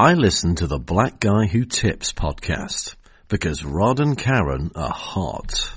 I listen to the Black Guy Who Tips podcast because Rod and Karen are hot.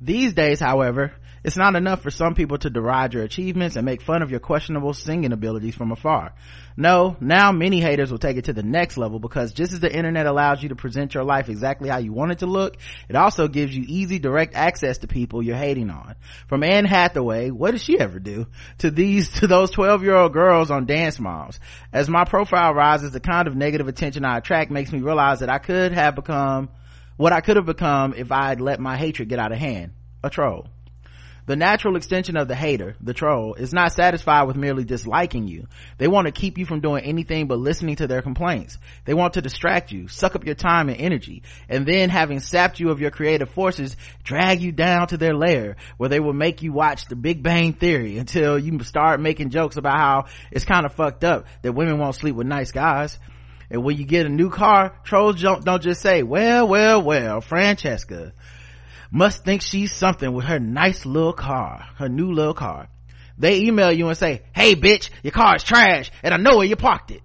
These days, however, it's not enough for some people to deride your achievements and make fun of your questionable singing abilities from afar. No, now many haters will take it to the next level because just as the internet allows you to present your life exactly how you want it to look, it also gives you easy direct access to people you're hating on. From Anne Hathaway, what did she ever do? To these, to those 12 year old girls on Dance Moms. As my profile rises, the kind of negative attention I attract makes me realize that I could have become what I could have become if I had let my hatred get out of hand. A troll. The natural extension of the hater, the troll, is not satisfied with merely disliking you. They want to keep you from doing anything but listening to their complaints. They want to distract you, suck up your time and energy, and then having sapped you of your creative forces, drag you down to their lair where they will make you watch the Big Bang Theory until you start making jokes about how it's kind of fucked up that women won't sleep with nice guys. And when you get a new car, trolls don't, don't just say, well, well, well, Franchesca, must think she's something with her nice little car, her new little car. They email you and say, hey bitch, your car is trash and I know where you parked it.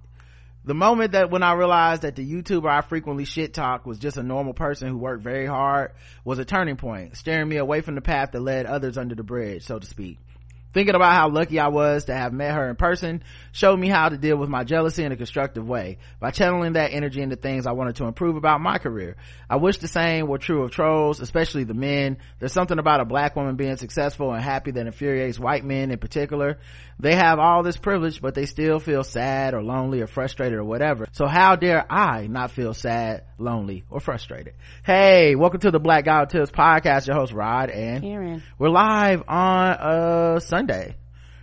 The moment that when I realized that the YouTuber I frequently shit talk was just a normal person who worked very hard was a turning point, steering me away from the path that led others under the bridge, so to speak. Thinking about how lucky I was to have met her in person showed me how to deal with my jealousy in a constructive way by channeling that energy into things I wanted to improve about my career. I wish the same were true of trolls, especially the men. There's something about a black woman being successful and happy that infuriates white men in particular. They have all this privilege, but they still feel sad or lonely or frustrated or whatever. So how dare I not feel sad, lonely, or frustrated? Hey, welcome to the Black Guy Tips podcast. Your host Rod and Karen. we're live on uh Sunday.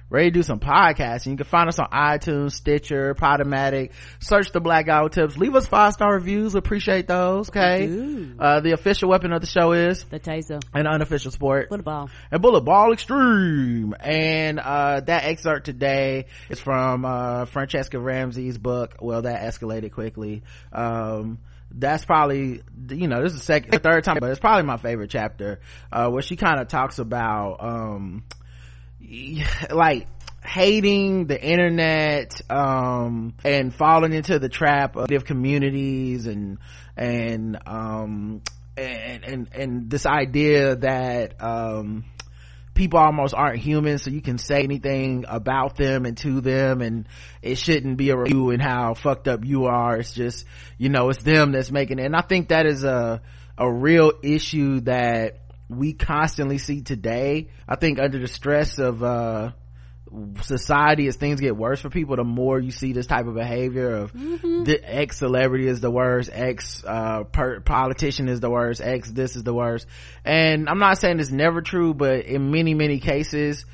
Ready to do some podcasting. You can find us on iTunes, Stitcher, Podomatic. Search the Black Guy Tips. Leave us five star reviews. We appreciate those. Okay. Uh, the official weapon of the show is The taser. an unofficial sport Football. and bullet ball extreme and uh that excerpt today is from uh franchesca ramsey's book well that escalated quickly um that's probably you know this is the second the third time but it's probably my favorite chapter uh where she kind of talks about um like hating the internet um and falling into the trap of communities and and um and and and this idea that um people almost aren't human so you can say anything about them and to them and it shouldn't be a review and how fucked up you are. It's just you know it's them that's making it. And i think that is a a real issue that we constantly see today. I think under the stress of uh society as things get worse for people the more you see this type of behavior of the ex celebrity is the worst ex uh per- politician is the worst ex this is the worst. And i'm not saying it's never true but in many many cases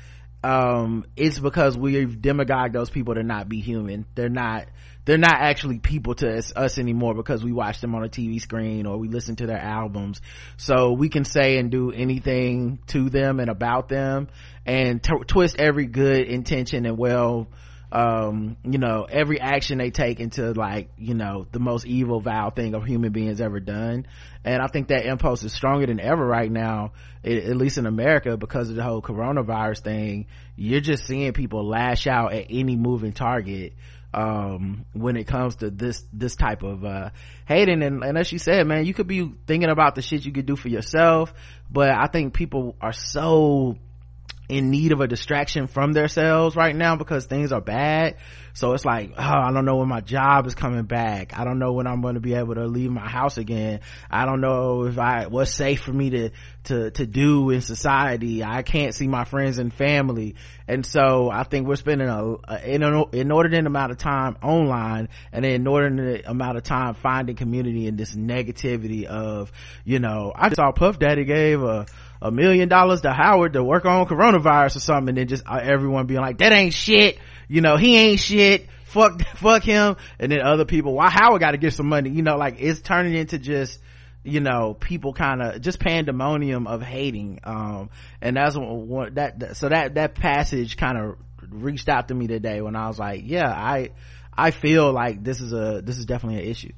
um it's because we've demagogued those people to not be human. They're not they're not actually people to us, us anymore because we watch them on a TV screen or we listen to their albums. So we can say and do anything to them and about them and t- twist every good intention and well, um, you know, every action they take into like, you know, the most evil, vile thing a human being has ever done. And I think that impulse is stronger than ever right now, at least in America because of the whole coronavirus thing. You're just seeing people lash out at any moving target um when it comes to this this type of uh hating. And, and as she said man you could be thinking about the shit you could do for yourself but i think people are so in need of a distraction from themselves right now because things are bad. So it's like oh i don't know when my job is coming back. I don't know when i'm going to be able to leave my house again. I don't know if i what's safe for me to to to do in society. I can't see my friends and family. And so i think we're spending a, a in an inordinate amount of time online and an inordinate amount of time finding community in this negativity of you know i just saw puff daddy gave a a million dollars to Howard to work on coronavirus or something and then just uh, everyone being like that ain't shit. You know he ain't shit. Fuck fuck him. And then other people why Howard got to get some money? You know like it's turning into just you know people kind of just pandemonium of hating um and that's what that, that so that that passage kind of reached out to me today when I was like yeah I I feel like this is a this is definitely an issue.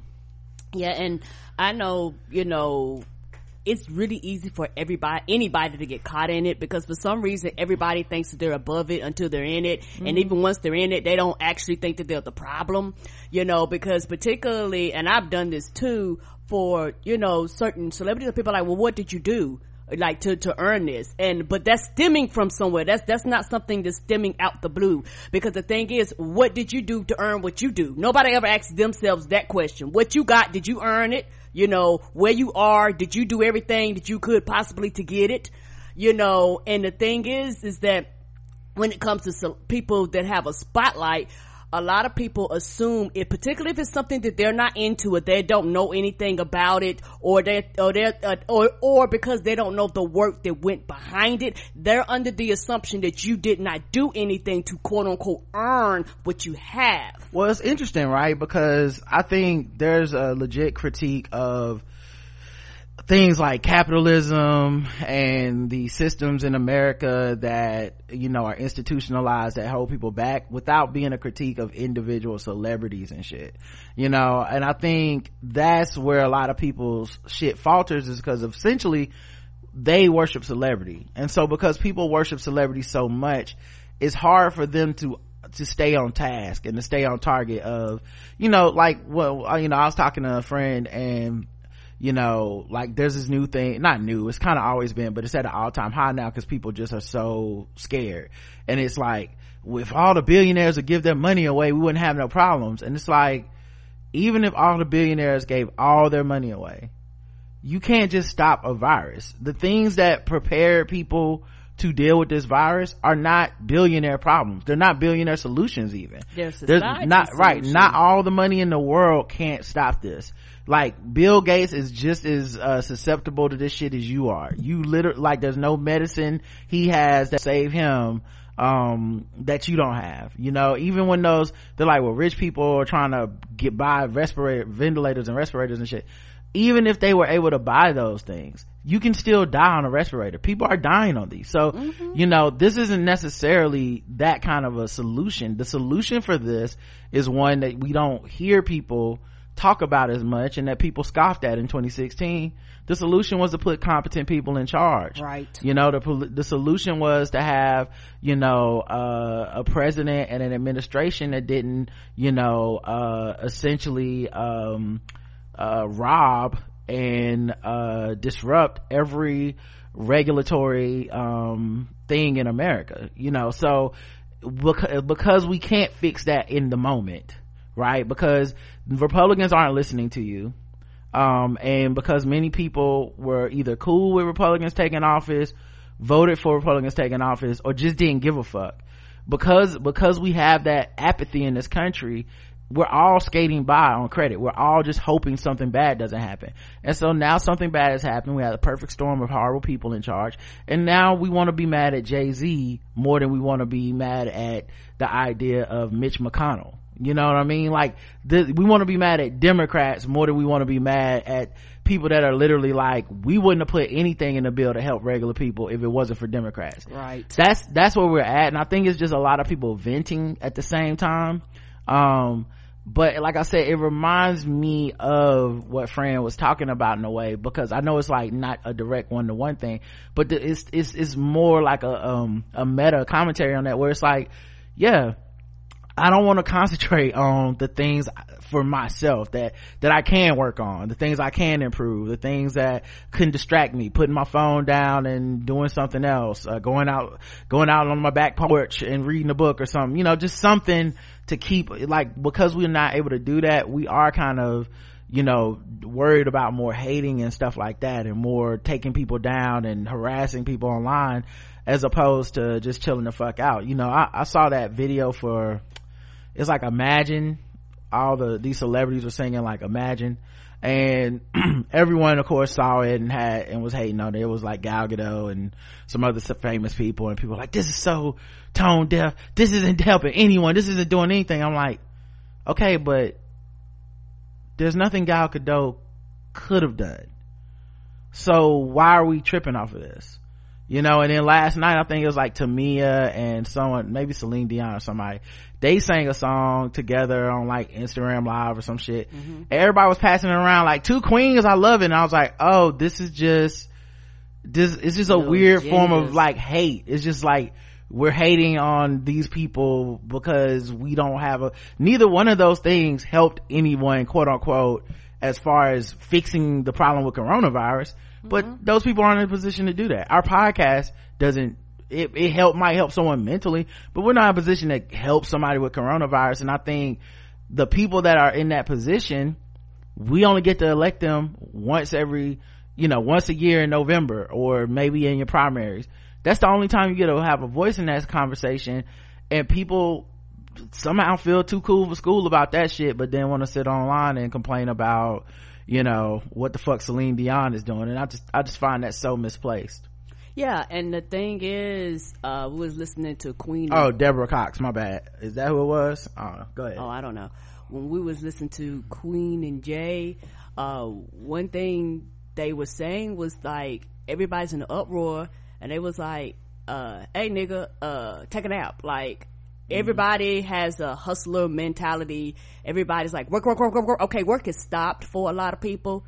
Yeah, and I know, you know, it's really easy for everybody, anybody to get caught in it because for some reason everybody thinks that they're above it until they're in it. Mm-hmm. And even once they're in it, they don't actually think that they're the problem, you know, because particularly, and I've done this too for, you know, certain celebrities, people like, well, what did you do? Like to to earn this. And but that's stemming from somewhere. That's that's not something that's stemming out the blue. Because the thing is what did you do to earn what you do? Nobody ever asks themselves that question. What you got did you earn it? You know where you are did you do everything that you could possibly to get it? You know and the thing is is that when it comes to people that have a spotlight a lot of people assume it, particularly if it's something that they're not into it, they don't know anything about it, or they or they uh, or or because they don't know the work that went behind it, they're under the assumption that you did not do anything to quote unquote earn what you have. Well, it's interesting, right? Because I think there's a legit critique of things like capitalism and the systems in America that, you know, are institutionalized that hold people back without being a critique of individual celebrities and shit. You know, and I think that's where a lot of people's shit falters is because essentially they worship celebrity. And so because people worship celebrity so much, it's hard for them to to stay on task and to stay on target of you know like well you know i was talking to a friend and you know like there's this new thing not new it's kind of always been but it's at an all-time high now because people just are so scared and it's like if all the billionaires would give their money away we wouldn't have no problems and it's like even if all the billionaires gave all their money away you can't just stop a virus the things that prepare people to deal with this virus are not billionaire problems. They're not billionaire solutions even. They're There's not, right. Not all the money in the world can't stop this like bill gates is just as uh, susceptible to this shit as you are. You literally like there's no medicine he has that save him um that you don't have you know? Even when those they're like well rich people are trying to get by respirator ventilators and respirators and shit. Even if they were able to buy those things you can still die on a respirator. People are dying on these. So mm-hmm. you know this isn't necessarily that kind of a solution. The solution for this is one that we don't hear people talk about as much and that people scoffed at in 2016 the solution was to put competent people in charge. Right. You know the the solution was to have you know uh, a president and an administration that didn't you know uh, essentially um, uh, rob and uh, disrupt every regulatory um, thing in america you know. So because we can't fix that in the moment right? Because republicans aren't listening to you. Um, and because many people were either cool with republicans taking office voted for republicans taking office or just didn't give a fuck. Because because we have that apathy in this country we're all skating by on credit. We're all just hoping something bad doesn't happen. And so now something bad has happened. We have a perfect storm of horrible people in charge. And now we want to be mad at jay-z more than we want to be mad at the idea of mitch mcconnell you know what I mean? Like, the, we want to be mad at Democrats more than we want to be mad at people that are literally like, we wouldn't have put anything in the bill to help regular people if it wasn't for Democrats. Right. That's, that's where we're at. And I think it's just a lot of people venting at the same time. Um, but like I said, it reminds me of what Fran was talking about in a way because I know it's like not a direct one to one thing, but the, it's, it's, it's more like a, um, a meta commentary on that where it's like, yeah, I don't want to concentrate on the things for myself that, that I can work on, the things I can improve, the things that can distract me, putting my phone down and doing something else, uh, going out, going out on my back porch and reading a book or something, you know, just something to keep, like, because we're not able to do that, we are kind of, you know, worried about more hating and stuff like that and more taking people down and harassing people online as opposed to just chilling the fuck out. You know, I, I saw that video for, it's like imagine all the these celebrities were singing like imagine. And everyone of course saw it and had and was hating on it. It was like gal gadot and some other famous people and people like this is so tone deaf. This isn't helping anyone. This isn't doing anything. I'm like okay but there's nothing gal gadot could have done. So why are we tripping off of this you know and then last night i think it was like tamia and someone maybe celine dion or somebody they sang a song together on like instagram live or some shit. Mm-hmm. everybody was passing it around like two queens i love it. And i was like oh this is just this it's just a no, weird form of like hate. It's just like we're hating on these people because we don't have a neither one of those things helped anyone quote unquote as far as fixing the problem with coronavirus but mm-hmm. those people aren't in a position to do that. Our podcast doesn't it, it help might help someone mentally but we're not in a position to help somebody with coronavirus. And i think the people that are in that position we only get to elect them once every you know once a year in november or maybe in your primaries. That's the only time you get to have a voice in that conversation. And people somehow feel too cool for school about that shit but then want to sit online and complain about you know what the fuck celine dion is doing. And i just i just find that so misplaced. Yeah and the thing is uh we was listening to queen oh deborah cox. My bad. Is that who it was? Oh go ahead. Oh i don't know. When we was listening to queen and jay uh one thing they were saying was like everybody's in an uproar. And they was like uh hey nigga uh take a nap. Like Mm-hmm. everybody has a hustler mentality. Everybody's like work work work work work. Okay work is stopped for a lot of people.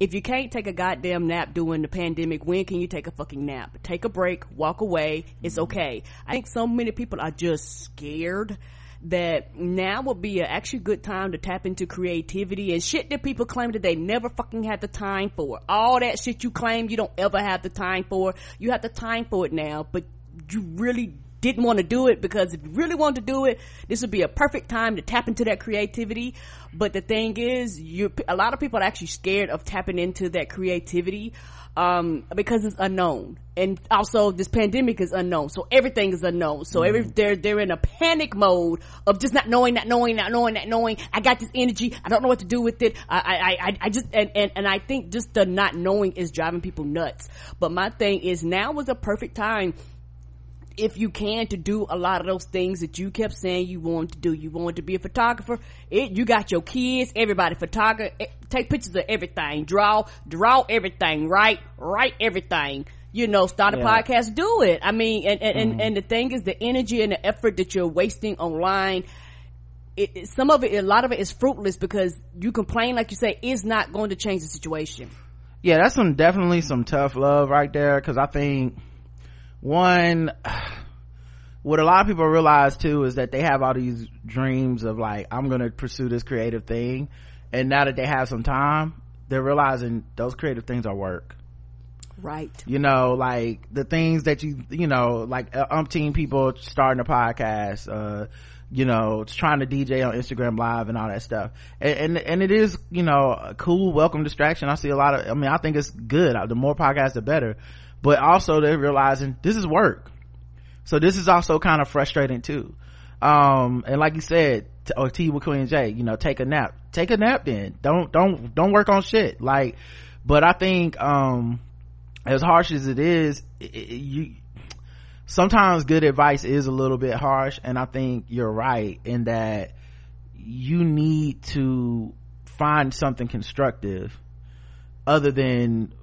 If you can't take a goddamn nap during the pandemic when can you take a fucking nap? Take a break walk away. It's mm-hmm. okay. I think so many people are just scared that now would be an actually good time to tap into creativity and shit that people claim that they never fucking had the time for. All that shit you claim you don't ever have the time for, you have the time for it now, but you really didn't want to do it because if you really want to do it, this would be a perfect time to tap into that creativity. But the thing is, you a lot of people are actually scared of tapping into that creativity um, because it's unknown. And also this pandemic is unknown. So everything is unknown. So every, mm-hmm. they're, they're in a panic mode of just not knowing, not knowing, not knowing, not knowing. I got this energy. I don't know what to do with it. I, I, I, I just, and, and, and I think just the not knowing is driving people nuts. But my thing is now was a perfect time if you can to do a lot of those things that you kept saying you wanted to do. You wanted to be a photographer. It, you got your kids, everybody photographer, eh, take pictures of everything, draw, draw everything, write, write everything. You know, start a yeah. podcast, do it. I mean, and, and, mm. and, mm-hmm. and, the thing is the energy and the effort that you're wasting online, it, it, some of it, a lot of it is fruitless because you complain, like you say, is not going to change the situation. Yeah, that's some, definitely some tough love right there. Cause I think, one what a lot of people realize too is that they have all these dreams of like i'm gonna pursue this creative thing. And now that they have some time they're realizing those creative things are work. Right. You know like the things that you you know like uh, umpteen people starting a podcast uh you know trying to dj on instagram live and all that stuff. And, and, and it is you know a cool welcome distraction. I see a lot of i mean i think it's good. The more podcasts the better but also they're realizing this is work. So this is also kind of frustrating too. Um and like you said or t with queen j you know take a nap. Take a nap then. Don't don't don't work on shit. Like but i think um as harsh as it is it, it, you sometimes good advice is a little bit harsh. And i think you're right in that you need to find something constructive other than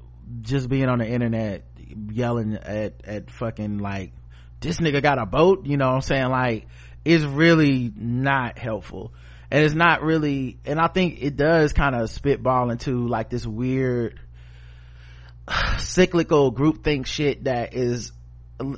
just being on the internet yelling at at fucking like this nigga got a boat you know what i'm saying like is really not helpful and it's not really and i think it does kind of spitball into like this weird cyclical group think shit that is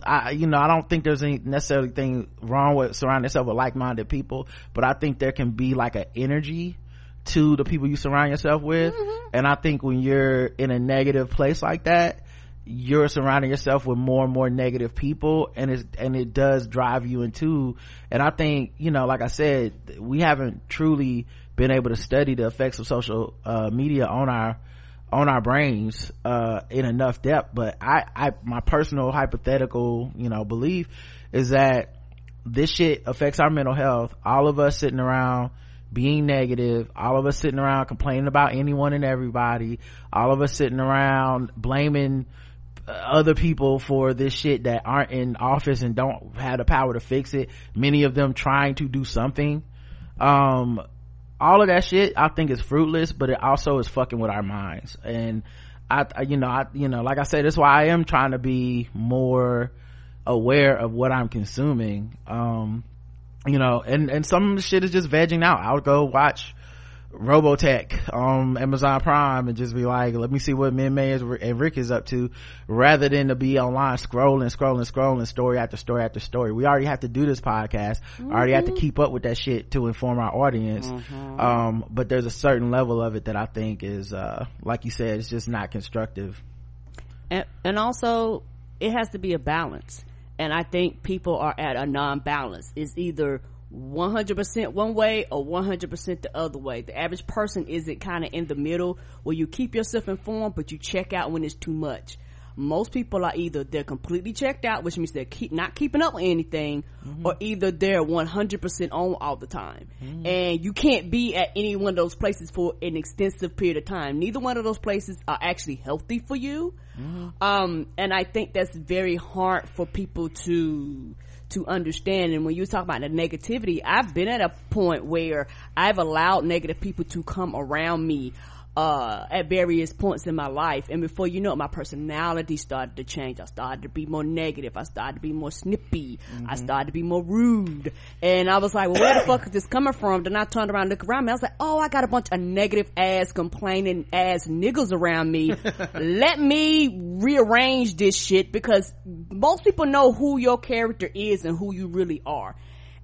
I, you know, I don't think there's any necessarily thing wrong with surrounding yourself with like-minded people, but I think there can be like an energy to the people you surround yourself with. Mm-hmm. And I think when you're in a negative place like that, you're surrounding yourself with more and more negative people and it and it does drive you into and i think you know like i said we haven't truly been able to study the effects of social uh, media on our on our brains uh, in enough depth but i i my personal hypothetical you know belief is that this shit affects our mental health. All of us sitting around being negative all of us sitting around complaining about anyone and everybody all of us sitting around blaming other people for this shit that aren't in office and don't have the power to fix it. Many of them trying to do something. Um all of that shit i think is fruitless but it also is fucking with our minds. And I, you know i you know like i said that's why i am trying to be more aware of what i'm consuming. Um you know and and some of the shit is just vegging out. I'll go watch Robotech on Amazon Prime and just be like, let me see what Minmei and Rick is up to rather than to be online scrolling, scrolling, scrolling story after story after story. We already have to do this podcast. Mm-hmm. I already have to mm-hmm. keep up with that shit to inform our audience. Mm-hmm. Um, but there's a certain level of it that I think is, uh, like you said, it's just not constructive. And, and also it has to be a balance. And I think people are at a non-balance. It's either 100% one way or 100% the other way. The average person isn't kind of in the middle where you keep yourself informed, but you check out when it's too much. Most people are either they're completely checked out, which means they're keep, not keeping up with anything, mm-hmm. or either they're 100% on all the time. Mm-hmm. And you can't be at any one of those places for an extensive period of time. Neither one of those places are actually healthy for you. Mm-hmm. Um, and I think that's very hard for people to, to understand. And when you talk about the negativity, I've been at a point where I've allowed negative people to come around me uh, at various points in my life. And before you know it, my personality started to change. I started to be more negative. I started to be more snippy. Mm-hmm. I started to be more rude. And I was like, well, where the fuck is this coming from? Then I turned around and looked around me. I was like, oh, I got a bunch of negative ass complaining ass niggas around me. Let me rearrange this shit because most people know who your character is and who you really are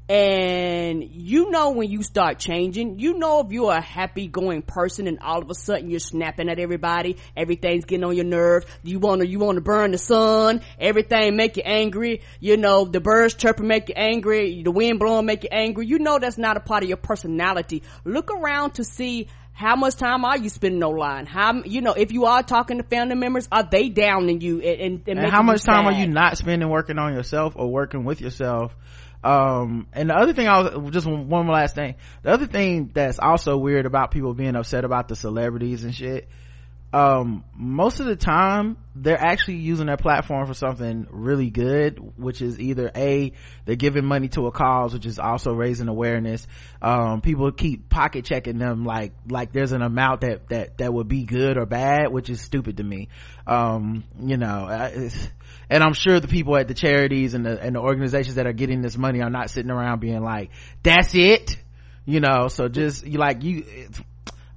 and you know when you start changing you know if you're a happy going person and all of a sudden you're snapping at everybody everything's getting on your nerves you want to you want to burn the sun everything make you angry you know the birds chirping make you angry the wind blowing make you angry you know that's not a part of your personality look around to see how much time are you spending online? How you know if you are talking to family members, are they downing you and, and, and how much time are you not spending working on yourself or working with yourself? Um and the other thing i was just one last thing. The other thing that's also weird about people being upset about the celebrities and shit um most of the time they're actually using their platform for something really good which is either a they're giving money to a cause which is also raising awareness. Um people keep pocket checking them like like there's an amount that that that would be good or bad which is stupid to me. Um you know and i'm sure the people at the charities and the and the organizations that are getting this money are not sitting around being like that's it. You know so just you like you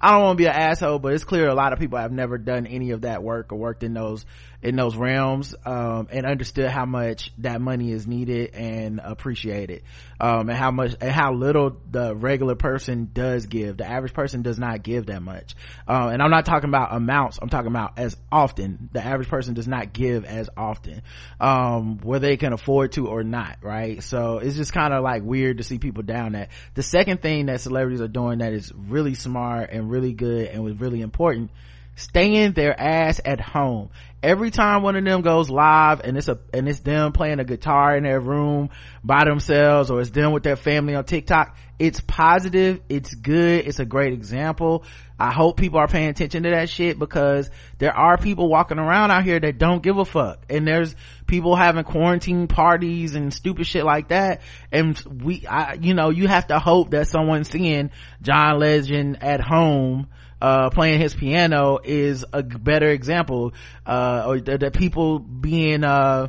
I don't want to be an asshole, but it's clear a lot of people have never done any of that work or worked in those in those realms um, and understood how much that money is needed and appreciated um, and how much and how little the regular person does give. The average person does not give that much. Uh, and i'm not talking about amounts. I'm talking about as often. The average person does not give as often um, whether they can afford to or not right? So it's just kind of like weird to see people down that. The second thing that celebrities are doing that is really smart and really good and was really important staying their ass at home. Every time one of them goes live and it's a and it's them playing a guitar in their room by themselves or it's them with their family on tiktok it's positive it's good it's a great example. I hope people are paying attention to that shit because there are people walking around out here that don't give a fuck. And there's people having quarantine parties and stupid shit like that. And we i you know you have to hope that someone's seeing john legend at home uh, playing his piano is a better example uh, or that people being uh,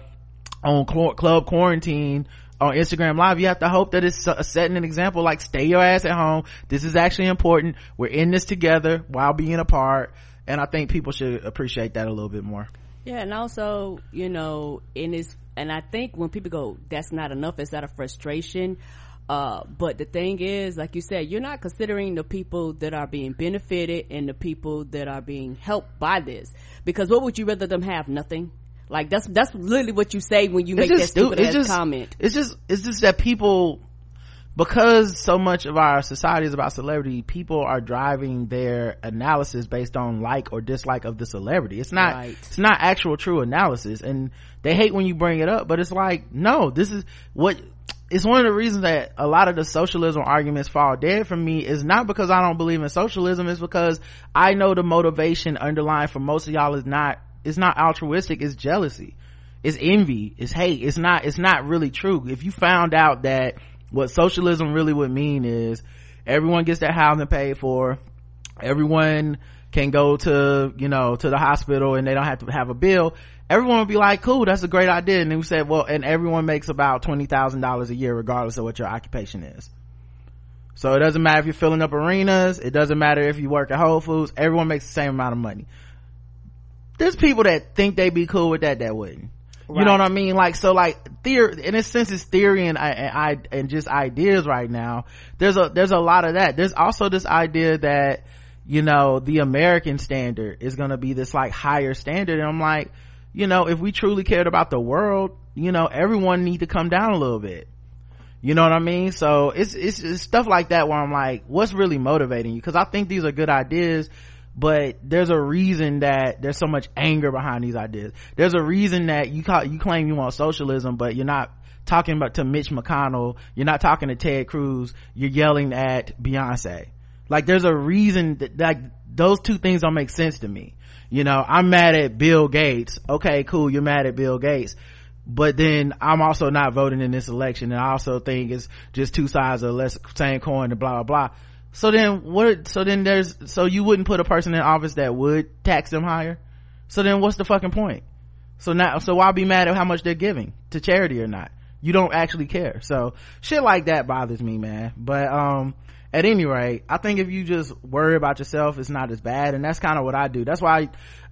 on cl- club quarantine on Instagram live, you have to hope that it's setting an example like stay your ass at home. This is actually important. We're in this together while being apart. And I think people should appreciate that a little bit more. Yeah. And also, you know, in this, and I think when people go, that's not enough, it's out of frustration. Uh, but the thing is, like you said, you're not considering the people that are being benefited and the people that are being helped by this. Because what would you rather them have? Nothing. Like that's that's literally what you say when you it's make that stupid ass just, comment. It's just it's just that people because so much of our society is about celebrity, people are driving their analysis based on like or dislike of the celebrity. It's not right. it's not actual true analysis. And they hate when you bring it up, but it's like, no, this is what it's one of the reasons that a lot of the socialism arguments fall dead for me is not because I don't believe in socialism, it's because I know the motivation underlying for most of y'all is not, it's not altruistic, it's jealousy. It's envy, it's hate, it's not, it's not really true. If you found out that what socialism really would mean is everyone gets their housing paid for, everyone can go to you know to the hospital and they don't have to have a bill everyone would be like cool that's a great idea and then we said well and everyone makes about $20000 a year regardless of what your occupation is so it doesn't matter if you're filling up arenas it doesn't matter if you work at whole foods everyone makes the same amount of money there's people that think they'd be cool with that that wouldn't Right. You know what I mean? Like, so like theory, in a sense, it's theory and, and, and just ideas right now. There's a, there's a lot of that. There's also this idea that, you know, the American standard is going to be this like higher standard. And I'm like, you know, if we truly cared about the world, you know, everyone need to come down a little bit. You know what I mean? So it's, it's, it's stuff like that where I'm like, what's really motivating you? Cause I think these are good ideas but there's a reason that there's so much anger behind these ideas. There's a reason that you call, you claim you want socialism, but you're not talking about to Mitch McConnell. You're not talking to Ted Cruz. You're yelling at Beyonce. Like there's a reason that like those two things don't make sense to me. You know, I'm mad at Bill Gates. Okay, cool. You're mad at Bill Gates. But then I'm also not voting in this election. And I also think it's just two sides of the same coin and blah, blah, blah so then what, so then there's, so you wouldn't put a person in office that would tax them higher? So then what's the fucking point? So now, so why be mad at how much they're giving to charity or not? You don't actually care. So shit like that bothers me, man. But, um, at any rate, I think if you just worry about yourself, it's not as bad. And that's kind of what I do. That's why I,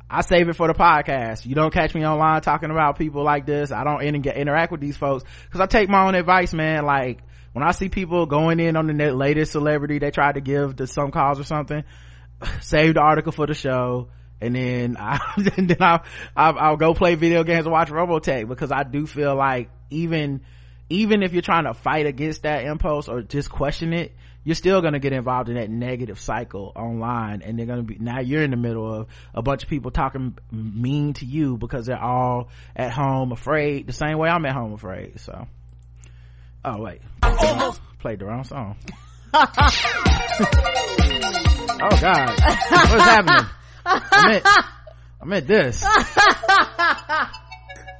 I save it for the podcast. You don't catch me online talking about people like this. I don't inter- interact with these folks because I take my own advice, man. Like, when I see people going in on the latest celebrity they tried to give to some cause or something, save the article for the show, and then I then I'll, I'll, I'll go play video games and watch Robotech because I do feel like even even if you're trying to fight against that impulse or just question it, you're still going to get involved in that negative cycle online and they're going to be now you're in the middle of a bunch of people talking mean to you because they're all at home afraid the same way i'm at home afraid so Oh wait, played the wrong song. oh God, what's happening? I meant, I meant this.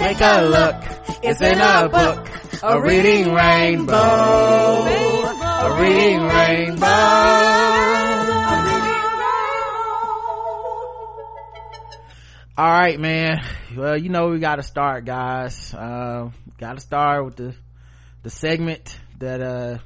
Take a look. It's in a book. A reading rainbow. A reading rainbow. All right, man. Well, you know we got to start, guys. Uh, got to start with the the segment that uh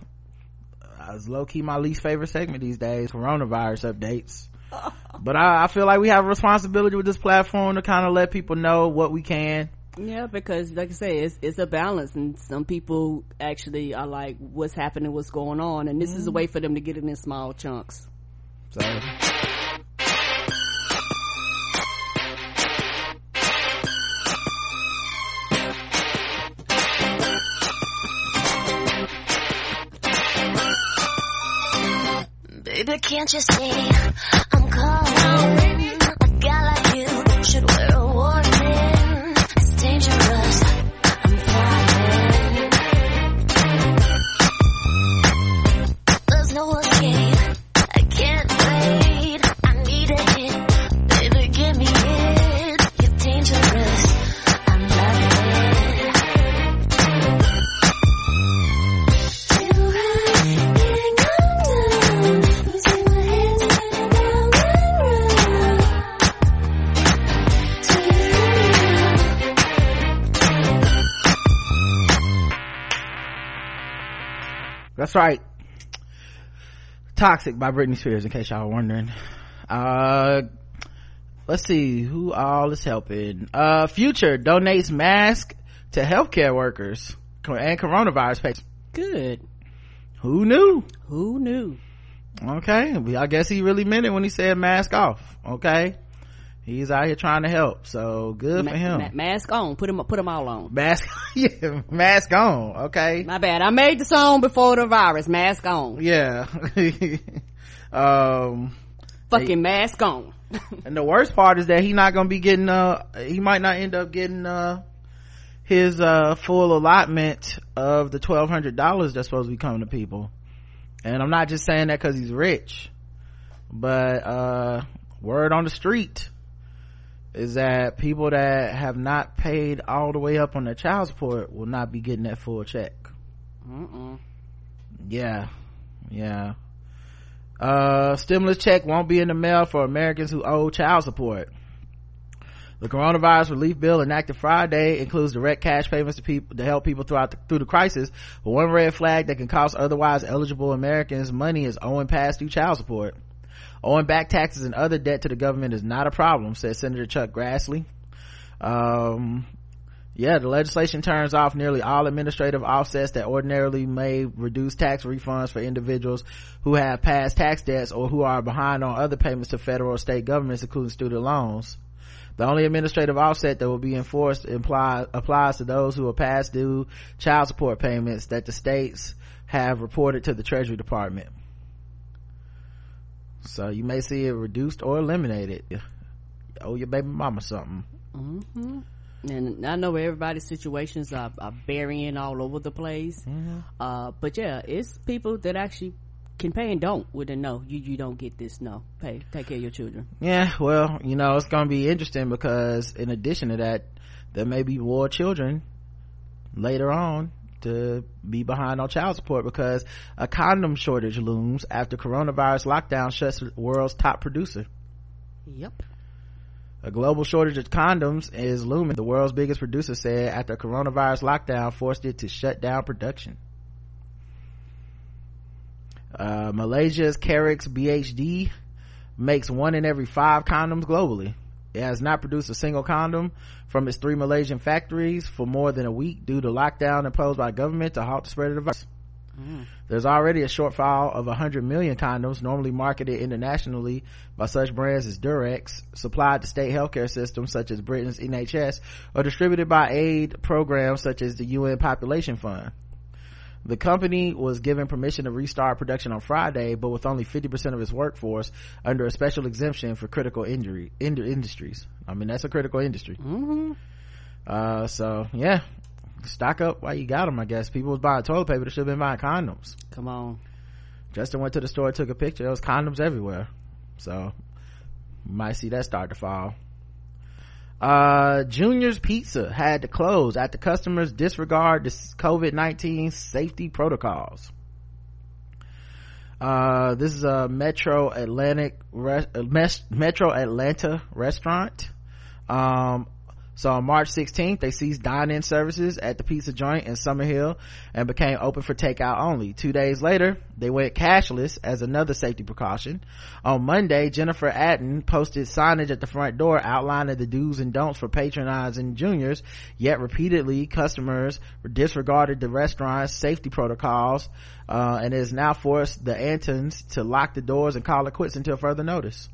is low-key my least favorite segment these days coronavirus updates but I, I feel like we have a responsibility with this platform to kind of let people know what we can yeah because like i say it's, it's a balance and some people actually are like what's happening what's going on and this mm. is a way for them to get it in small chunks so Baby, can't you see I'm calling? That's right. Toxic by Britney Spears, in case y'all were wondering. Uh, let's see who all is helping. Uh, Future donates mask to healthcare workers and coronavirus patients. Good. Who knew? Who knew? Okay. I guess he really meant it when he said mask off. Okay he's out here trying to help. So good ma- for him. ma- mask on. Put him put them all on. Mask yeah mask on okay? My bad. I made the song before the virus. Mask on. Yeah. Um fucking mask on. and the worst part is that he not gonna be getting uh he might not end up getting uh his uh full allotment of the twelve hundred dollars that's supposed to be coming to people. And i'm not just saying that because he's rich but uh word on the street is that people that have not paid all the way up on their child support will not be getting that full check Mm-mm. yeah yeah uh stimulus check won't be in the mail for americans who owe child support the coronavirus relief bill enacted Friday includes direct cash payments to people to help people throughout the, through the crisis. But one red flag that can cost otherwise eligible Americans money is owing past due child support. Owing back taxes and other debt to the government is not a problem, said Senator Chuck Grassley. Um, yeah, the legislation turns off nearly all administrative offsets that ordinarily may reduce tax refunds for individuals who have past tax debts or who are behind on other payments to federal or state governments, including student loans. The only administrative offset that will be enforced applies to those who are past due child support payments that the states have reported to the Treasury Department. So you may see it reduced or eliminated. You owe your baby mama something. Mm-hmm. And I know everybody's situations are, are varying all over the place. Mm-hmm. Uh, but yeah, it's people that actually can pay and don't with a no you you don't get this no pay take care of your children yeah well you know it's gonna be interesting because in addition to that there may be more children later on to be behind on child support because a condom shortage looms after coronavirus lockdown shuts the world's top producer. Yep. A global shortage of condoms is looming. The world's biggest producer said after coronavirus lockdown forced it to shut down production. Uh, Malaysia's Karex BHD makes one in every five condoms globally. It has not produced a single condom from its three Malaysian factories for more than a week due to lockdown imposed by government to halt the spread of the virus. Mm. There's already a shortfall of 100 million condoms normally marketed internationally by such brands as Durex, supplied to state healthcare systems such as Britain's NHS, or distributed by aid programs such as the UN Population Fund. The company was given permission to restart production on Friday, but with only 50% of its workforce under a special exemption for critical injury in- industries. I mean, that's a critical industry. Mm-hmm. Uh, so yeah, stock up while you got them, I guess. People was buying toilet paper, they should have been buying condoms. Come on. Justin went to the store, took a picture. There was condoms everywhere. So, might see that start to fall uh junior's pizza had to close after customers disregard the covid-19 safety protocols. Uh this is a metro atlantic re- metro atlanta restaurant. Um so on March 16th, they ceased dine-in services at the pizza joint in Summerhill and became open for takeout only. Two days later, they went cashless as another safety precaution. On Monday, Jennifer Atten posted signage at the front door outlining the do's and don'ts for patronizing juniors, yet repeatedly customers disregarded the restaurant's safety protocols, uh, and has now forced the Antons to lock the doors and call it quits until further notice.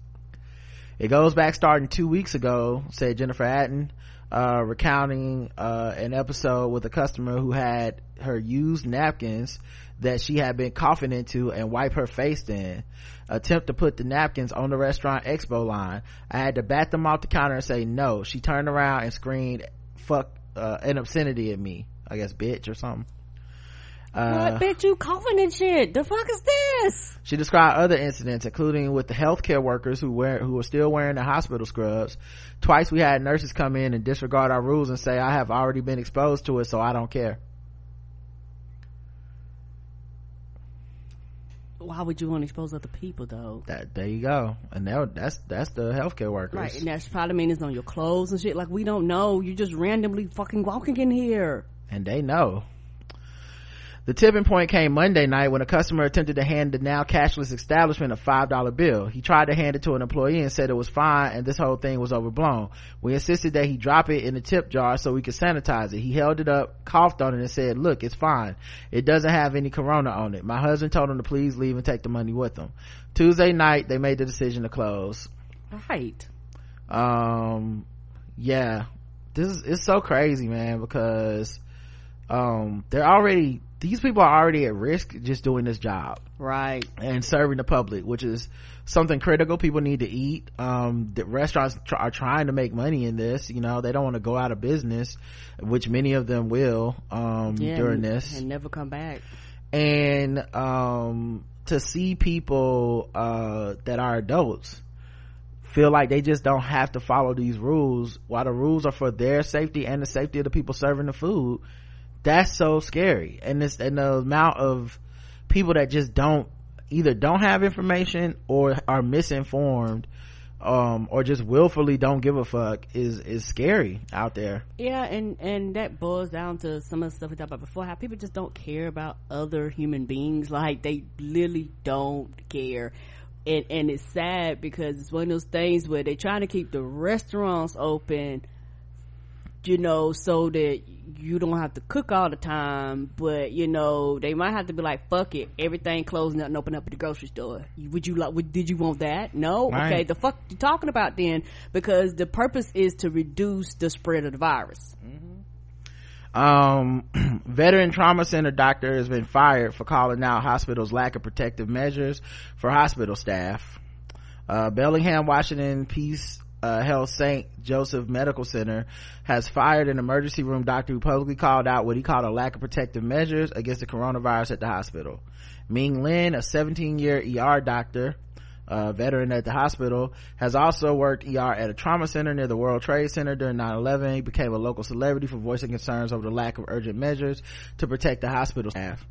It goes back starting two weeks ago, said Jennifer Atten uh, recounting uh, an episode with a customer who had her used napkins that she had been coughing into and wipe her face in. Attempt to put the napkins on the restaurant expo line. I had to bat them off the counter and say no. She turned around and screamed fuck uh, an obscenity at me. I guess bitch or something uh, what bitch you coughing and shit? The fuck is this? She described other incidents, including with the healthcare workers who wear who are still wearing the hospital scrubs. Twice we had nurses come in and disregard our rules and say, "I have already been exposed to it, so I don't care." Why would you want to expose other people though? That there you go, and that's that's the healthcare workers, right? And that's probably mean it's on your clothes and shit. Like we don't know. You just randomly fucking walking in here, and they know. The tipping point came Monday night when a customer attempted to hand the now cashless establishment a $5 bill. He tried to hand it to an employee and said it was fine and this whole thing was overblown. We insisted that he drop it in the tip jar so we could sanitize it. He held it up, coughed on it and said, look, it's fine. It doesn't have any corona on it. My husband told him to please leave and take the money with him. Tuesday night, they made the decision to close. Right. Um, yeah. This is, it's so crazy, man, because, um, they're already these people are already at risk just doing this job. Right. And serving the public which is something critical. People need to eat. Um the restaurants tr- are trying to make money in this. You know they don't want to go out of business which many of them will um yeah, during this. and never come back. And um to see people uh that are adults feel like they just don't have to follow these rules while the rules are for their safety and the safety of the people serving the food that's so scary. And this and the amount of people that just don't either don't have information or are misinformed um or just willfully don't give a fuck is is scary out there. Yeah and and that boils down to some of the stuff we talked about before how people just don't care about other human beings. Like they literally don't care. And and it's sad because it's one of those things where they're trying to keep the restaurants open you know so that you don't have to cook all the time but you know they might have to be like fuck it everything closing up and open up at the grocery store. Would you like would, did you want that? No? Right. okay the fuck you talking about then? Because the purpose is to reduce the spread of the virus. Um veteran trauma center doctor has been fired for calling out hospitals lack of protective measures for hospital staff. Uh, bellingham washington peace uh, health st joseph medical center has fired an emergency room doctor who publicly called out what he called a lack of protective measures against the coronavirus at the hospital ming lin a 17 year er doctor veteran at the hospital, has also worked ER at a trauma center near the World Trade Center during 9-11. He became a local celebrity for voicing concerns over the lack of urgent measures to protect the hospital staff.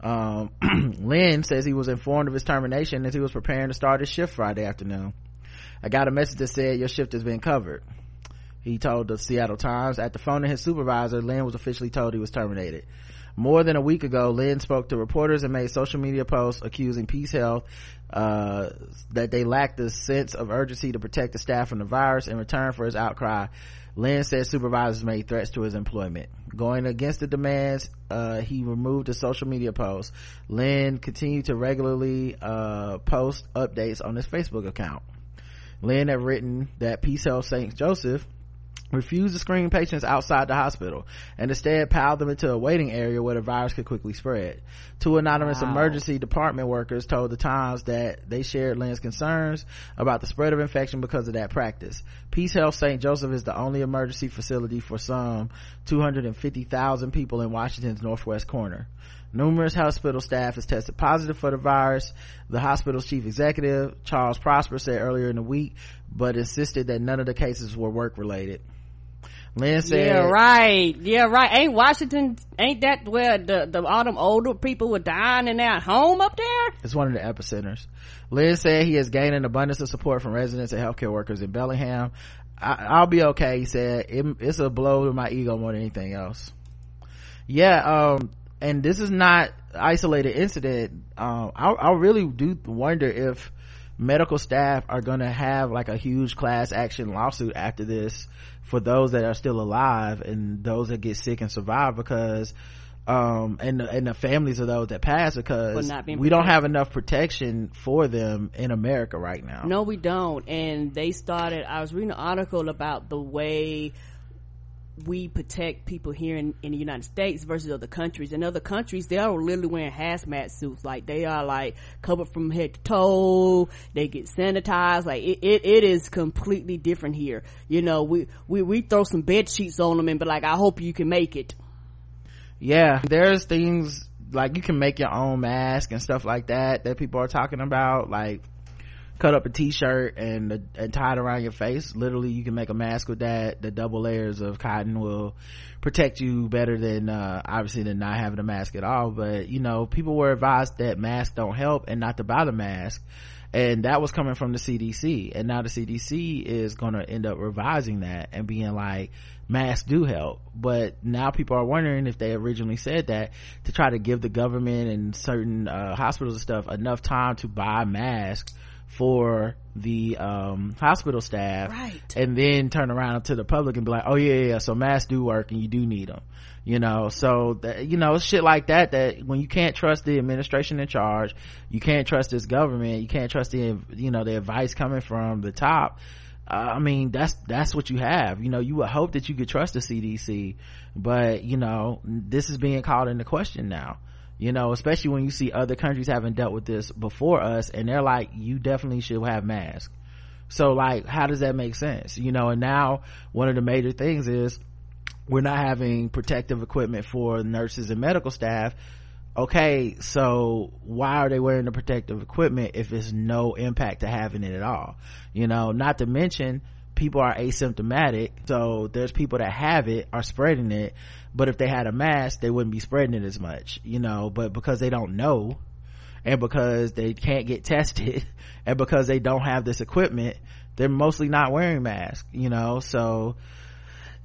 Um, says he was informed of his termination as he was preparing to start his shift Friday afternoon. I got a message that said your shift has been covered. He told the Seattle Times. At the phone of his supervisor, Lin was officially told he was terminated. More than a week ago, Lin spoke to reporters and made social media posts accusing Peace Health uh, that they lacked the sense of urgency to protect the staff from the virus in return for his outcry. Lin said supervisors made threats to his employment. Going against the demands, uh, he removed the social media posts. Lin continued to regularly uh, post updates on his Facebook account. Lin had written that Peace Health St. Joseph refused to screen patients outside the hospital and instead piled them into a waiting area where the virus could quickly spread. Two anonymous Wow. emergency department workers told the Times that they shared Lin's concerns about the spread of infection because of that practice. Peace Health St. Joseph is the only emergency facility for some 250,000 people in Washington's northwest corner. Numerous hospital staff has tested positive for the virus. The hospital's chief executive, Charles Prosser, said earlier in the week, but insisted that none of the cases were work related. Lin said, yeah right yeah right ain't washington ain't that where the, the all them older people were dying and they're at home up there It's one of the epicenters. Lin said he has gained an abundance of support from residents and healthcare workers in Bellingham. I, I'll be okay, he said. It, it's a blow to my ego more than anything else. Yeah, um, and this is not isolated incident. Um, I, I really do wonder if medical staff are gonna have like a huge class action lawsuit after this for those that are still alive and those that get sick and survive because um and and the families of those that pass because For not being we don't have enough protection for them in America right now. No, we don't. And they started, I was reading an article about the way we protect people here in, in the United States versus other countries. In other countries, they are literally wearing hazmat suits. Like they are like covered from head to toe. They get sanitized. Like it, it, it is completely different here. You know, we, we, we throw some bed sheets on them and be like, I hope you can make it. yeah there's things like you can make your own mask and stuff like that that people are talking about like cut up a t-shirt and and tie it around your face. Literally you can make a mask with that. The double layers of cotton will protect you better than uh obviously than not having a mask at all. But you know people were advised that masks don't help and not to buy the mask. And that was coming from the cdc and now the cdc is going to end up revising that and being like masks do help. But now people are wondering if they originally said that to try to give the government and certain uh, hospitals and stuff enough time to buy masks for the um, hospital staff Right. and then turn around to the public and be like oh yeah yeah, so masks do work and you do need them you know so that you know shit like that that when you can't trust the administration in charge you can't trust this government you can't trust the you know the advice coming from the top uh, I mean, that's, that's what you have. You know, you would hope that you could trust the CDC, but you know, this is being called into question now. You know especially when you see other countries having dealt with this before us and they're like you definitely should have masks. So like how does that make sense? You know and now one of the major things is we're not having protective equipment for nurses and medical staff. Okay so why are they wearing the protective equipment if it's no impact to having it at all? You know not to mention people are asymptomatic so there's people that have it are spreading it but if they had a mask they wouldn't be spreading it as much you know but because they don't know and because they can't get tested and because they don't have this equipment they're mostly not wearing masks you know so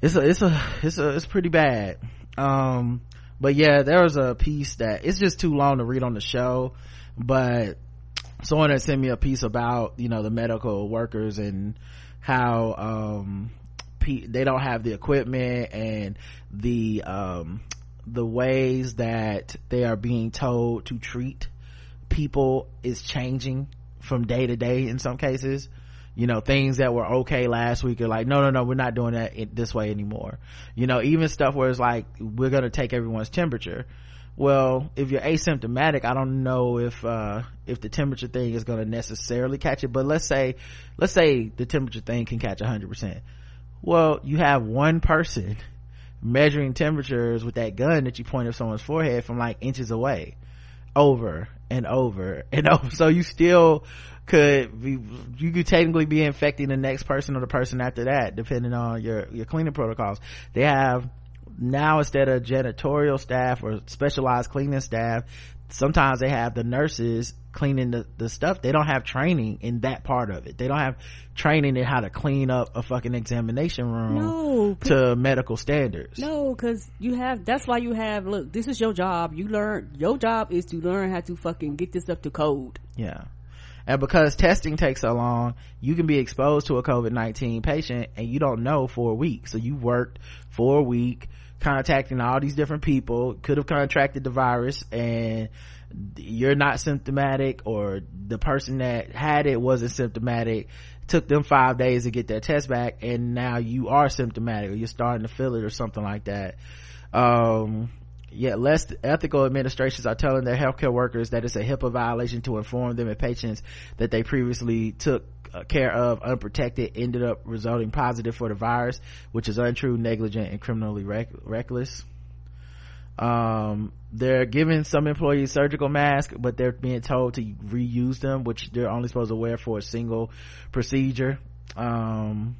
it's a it's a it's a it's pretty bad. Um but yeah there was a piece that it's just too long to read on the show but someone had sent me a piece about you know the medical workers and how um they don't have the equipment and the um the ways that they are being told to treat people is changing from day to day in some cases. You know things that were okay last week are like no no no we're not doing that this way anymore. You know even stuff where it's like we're gonna take everyone's temperature well if you're asymptomatic i don't know if uh if the temperature thing is going to necessarily catch it but let's say let's say the temperature thing can catch 100% well you have one person measuring temperatures with that gun that you point at someone's forehead from like inches away over and over and over. So you still could be you could technically be infecting the next person or the person after that depending on your your cleaning protocols. They have now instead of janitorial staff or specialized cleaning staff sometimes they have the nurses cleaning the, the stuff. They don't have training in that part of it. They don't have training in how to clean up a fucking examination room no, to medical standards. No because you have that's why you have look this is your job. You learn your job is to learn how to fucking get this up to code. Yeah. And because testing takes so long you can be exposed to a covid-19 patient and you don't know for a week. So you worked for a week contacting all these different people could have contracted the virus and you're not symptomatic or the person that had it wasn't symptomatic took them five days to get their test back and now you are symptomatic or you're starting to feel it or something like that. Um yeah less ethical administrations are telling their healthcare workers that it's a HIPAA violation to inform them of patients that they previously took uh, care of unprotected ended up resulting positive for the virus which is untrue negligent and criminally rec- reckless. Um, they're giving some employees surgical masks but they're being told to reuse them which they're only supposed to wear for a single procedure. Um,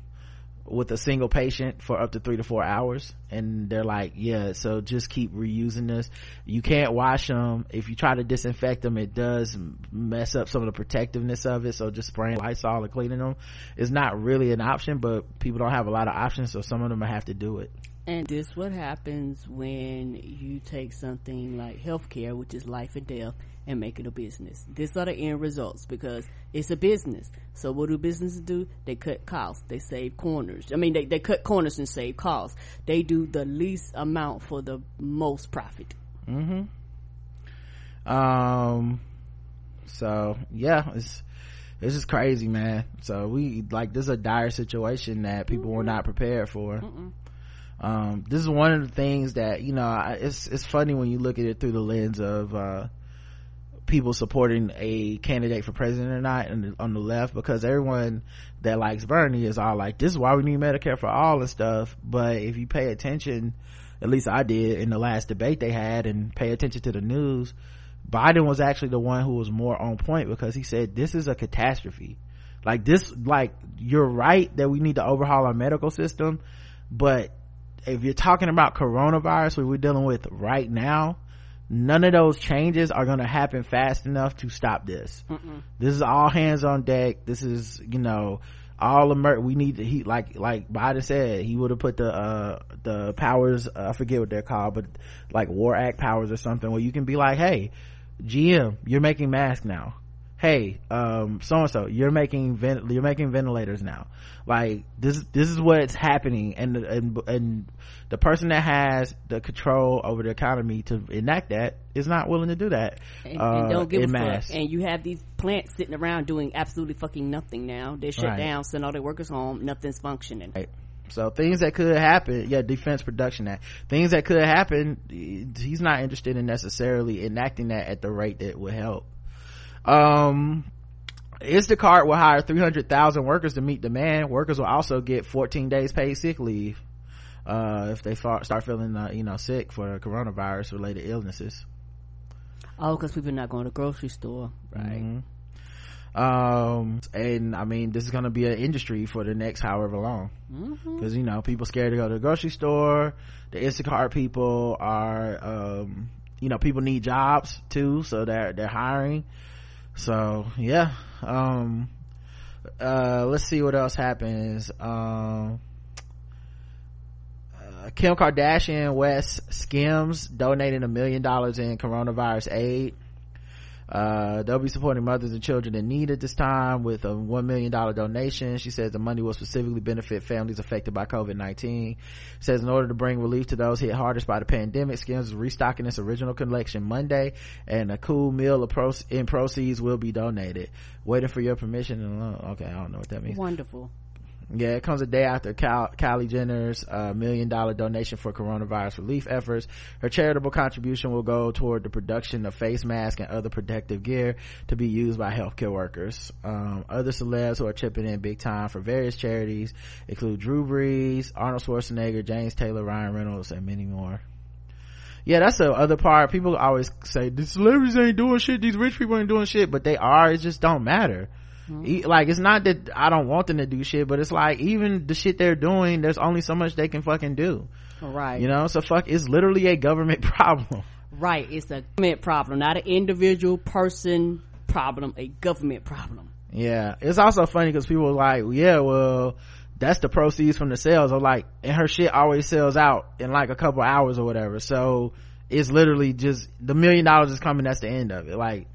with a single patient for up to three to four hours. And they're like yeah so just keep reusing this. You can't wash them if you try to disinfect them it does mess up some of the protectiveness of it. So just spraying lysol and cleaning them is not really an option but people don't have a lot of options so some of them have to do it and this what happens when you take something like healthcare which is life and death and make it a business. These are the end results because it's a business. So what do businesses do? They cut costs. They save corners. I mean, they, they cut corners and save costs. They do the least amount for the most profit. Mm-hmm. Um, so yeah, it's, this is crazy, man. So we, like, this is a dire situation that people mm-hmm. were not prepared for. Mm-mm. Um, this is one of the things that, you know, it's, it's funny when you look at it through the lens of, uh, people supporting a candidate for president or not and on the left because everyone that likes Bernie is all like, this is why we need Medicare for all and stuff. But if you pay attention, at least I did in the last debate they had and pay attention to the news, Biden was actually the one who was more on point because he said, this is a catastrophe. Like this, like you're right that we need to overhaul our medical system, but if you're talking about coronavirus, what we're dealing with right now, none of those changes are going to happen fast enough to stop this. Mm-mm. this is all hands on deck. This is you know all Amer- we need to he like like biden said he would have put the uh the powers uh, i forget what they're called but like war act powers or something where you can be like hey gm you're making masks now hey um so and so you're making vent- you're making ventilators now. Like this this is what's happening. And and and the person that has the control over the economy to enact that is not willing to do that and, uh, and don't give a mass. fuck. and you have these plants sitting around doing absolutely fucking nothing now. They shut right. down send all their workers home nothing's functioning. Right. So things that could happen yeah defense production act. Things that could happen he's not interested in necessarily enacting that at the rate that would help um Instacart will hire 300,000 workers to meet demand. Workers will also get 14 days paid sick leave, uh, if they start feeling, uh, you know, sick for coronavirus related illnesses. Oh, cause people are not going to the grocery store. Right. Mm-hmm um and i mean this is going to be an industry for the next however long because mm-hmm. you know people scared to go to the grocery store the instacart people are um you know people need jobs too so they're they're hiring so yeah um uh let's see what else happens. Um uh, Kim Kardashian West Skims donating a million dollars in coronavirus aid uh, they'll be supporting mothers and children in need at this time with a $1 million donation. She says the money will specifically benefit families affected by COVID-19. Says in order to bring relief to those hit hardest by the pandemic, Skims is restocking its original collection Monday and a cool meal in proceeds will be donated. Waiting for your permission. Okay, I don't know what that means. Wonderful yeah it comes a day after Cal- kylie jenner's uh, million dollar donation for coronavirus relief efforts her charitable contribution will go toward the production of face masks and other protective gear to be used by healthcare workers um, other celebs who are chipping in big time for various charities include drew brees arnold schwarzenegger james taylor ryan reynolds and many more yeah, that's the other part. People always say the celebrities ain't doing shit. These rich people ain't doing shit, but they are. It just don't matter mm-hmm. like it's not that i don't want them to do shit but it's like even the shit they're doing there's only so much they can fucking do. Right. You know so fuck it's literally a government problem. Right it's a government problem not an individual person problem a government problem. Yeah it's also funny because people are like yeah well that's the proceeds from the sales. Of like and her shit always sells out in like a couple hours or whatever. So it's literally just the million dollars is coming that's the end of it. Like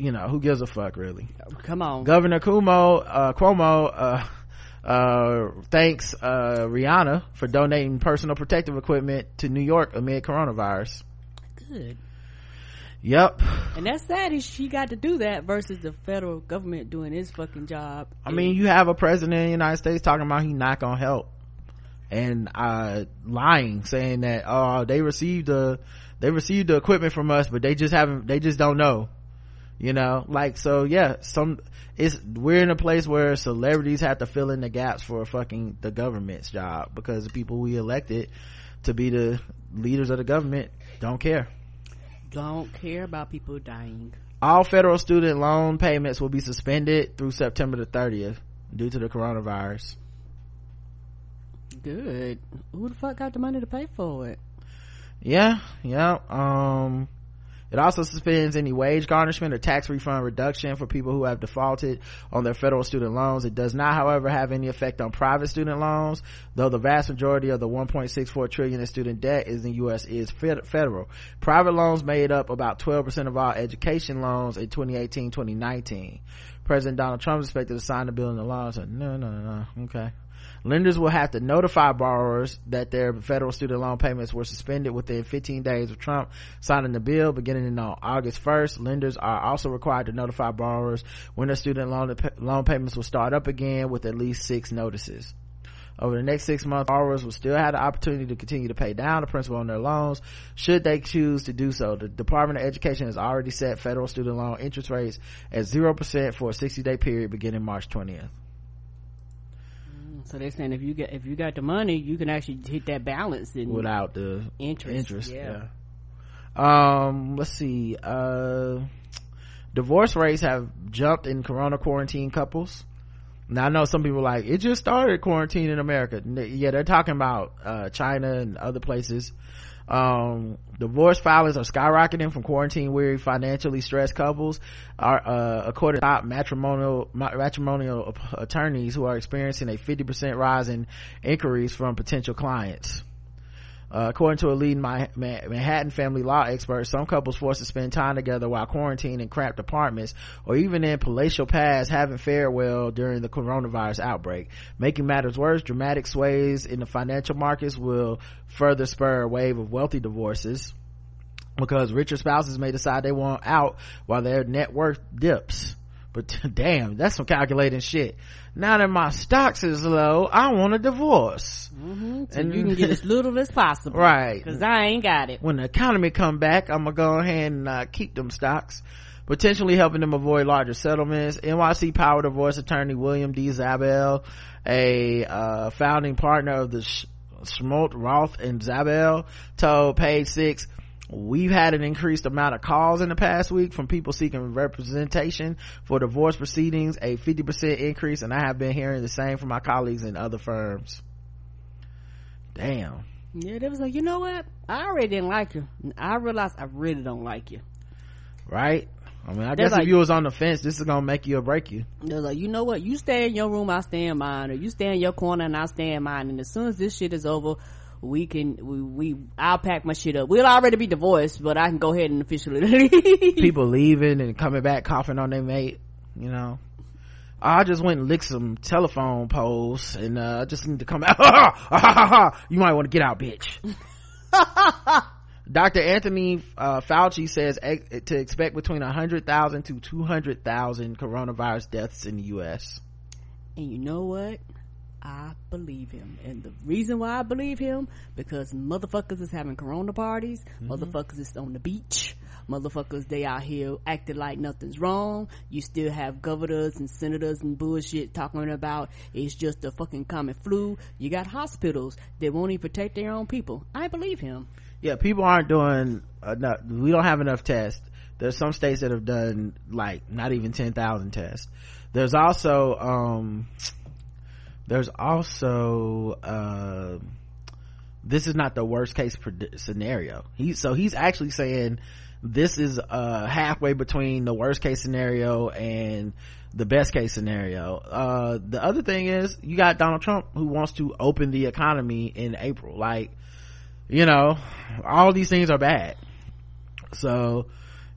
you know who gives a fuck really? Come on. Governor cuomo uh, cuomo uh, uh, thanks uh, rihanna for donating personal protective equipment to new york amid coronavirus. Good. Yep and that's sad is she got to do that versus the federal government doing its fucking job. I mean you have a president of the united states talking about he not gonna help. And uh lying saying that oh they received the they received the equipment from us but they just haven't they just don't know you know like so yeah some it's we're in a place where celebrities have to fill in the gaps for fucking the government's job because the people we elected to be the leaders of the government don't care. Don't care about people dying. All federal student loan payments will be suspended through september the 30th due to the coronavirus. Good. Who the fuck got the money to pay for it? Yeah yeah um it also suspends any wage garnishment or tax refund reduction for people who have defaulted on their federal student loans. It does not, however, have any effect on private student loans, though the vast majority of the 1.64 trillion in student debt is in the U.S. is federal. Private loans made up about 12% of all education loans in 2018-2019. President Donald Trump is expected to sign the bill into law. So, no, no, no, no. Okay. Lenders will have to notify borrowers that their federal student loan payments were suspended within 15 days of Trump signing the bill beginning on uh, August 1st. Lenders are also required to notify borrowers when their student loan, uh, loan payments will start up again with at least six notices. Over the next six months, borrowers will still have the opportunity to continue to pay down the principal on their loans should they choose to do so. The Department of Education has already set federal student loan interest rates at 0% for a 60 day period beginning March 20th. So they're saying if you get if you got the money, you can actually hit that balance in without the interest. Interest, yeah. yeah. Um, let's see. Uh, divorce rates have jumped in corona quarantine couples. Now I know some people like it just started quarantine in America. Yeah, they're talking about uh, China and other places um, divorce filings are skyrocketing from quarantine weary financially stressed couples are uh, according to top matrimonial matrimonial attorneys who are experiencing a 50% rise in inquiries from potential clients uh, according to a leading Manhattan family law expert, some couples forced to spend time together while quarantined in cramped apartments or even in palatial pads haven't fared well during the coronavirus outbreak. Making matters worse, dramatic sways in the financial markets will further spur a wave of wealthy divorces because richer spouses may decide they want out while their net worth dips but damn, that's some calculating shit. Now that my stocks is low, I want a divorce. Mm-hmm. So and you can get as little as possible. Right. Cause I ain't got it. When the economy come back, I'm gonna go ahead and uh, keep them stocks potentially helping them avoid larger settlements. NYC Power Divorce attorney William D. Zabel, a uh, founding partner of the Sh- Schulte, Roth, and Zabel, told Page Six, We've had an increased amount of calls in the past week from people seeking representation for divorce proceedings, a 50% increase, and I have been hearing the same from my colleagues in other firms. Damn. Yeah, they was like, you know what? I already didn't like you. I realized I really don't like you. Right? I mean, I They're guess like, if you was on the fence, this is gonna make you or break you. They're like, you know what? You stay in your room, I stay in mine, or you stay in your corner and I stay in mine. And as soon as this shit is over, we can we, we I'll pack my shit up. We'll already be divorced, but I can go ahead and officially leave. People leaving and coming back coughing on their mate, you know. I just went and licked some telephone poles and uh just need to come out. you might want to get out, bitch. Dr. Anthony uh, Fauci says ex- to expect between 100,000 to 200,000 coronavirus deaths in the US. And you know what? I believe him. And the reason why I believe him, because motherfuckers is having corona parties, mm-hmm. motherfuckers is on the beach, motherfuckers they out here acting like nothing's wrong. You still have governors and senators and bullshit talking about it's just a fucking common flu. You got hospitals that won't even protect their own people. I believe him. Yeah, people aren't doing enough. We don't have enough tests. There's some states that have done like not even 10,000 tests. There's also, um, there's also uh, this is not the worst case scenario he so he's actually saying this is uh halfway between the worst case scenario and the best case scenario uh the other thing is you got donald trump who wants to open the economy in april like you know all these things are bad so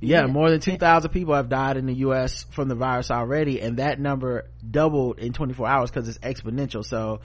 yeah, more than 2,000 people have died in the U.S. from the virus already, and that number doubled in 24 hours because it's exponential. So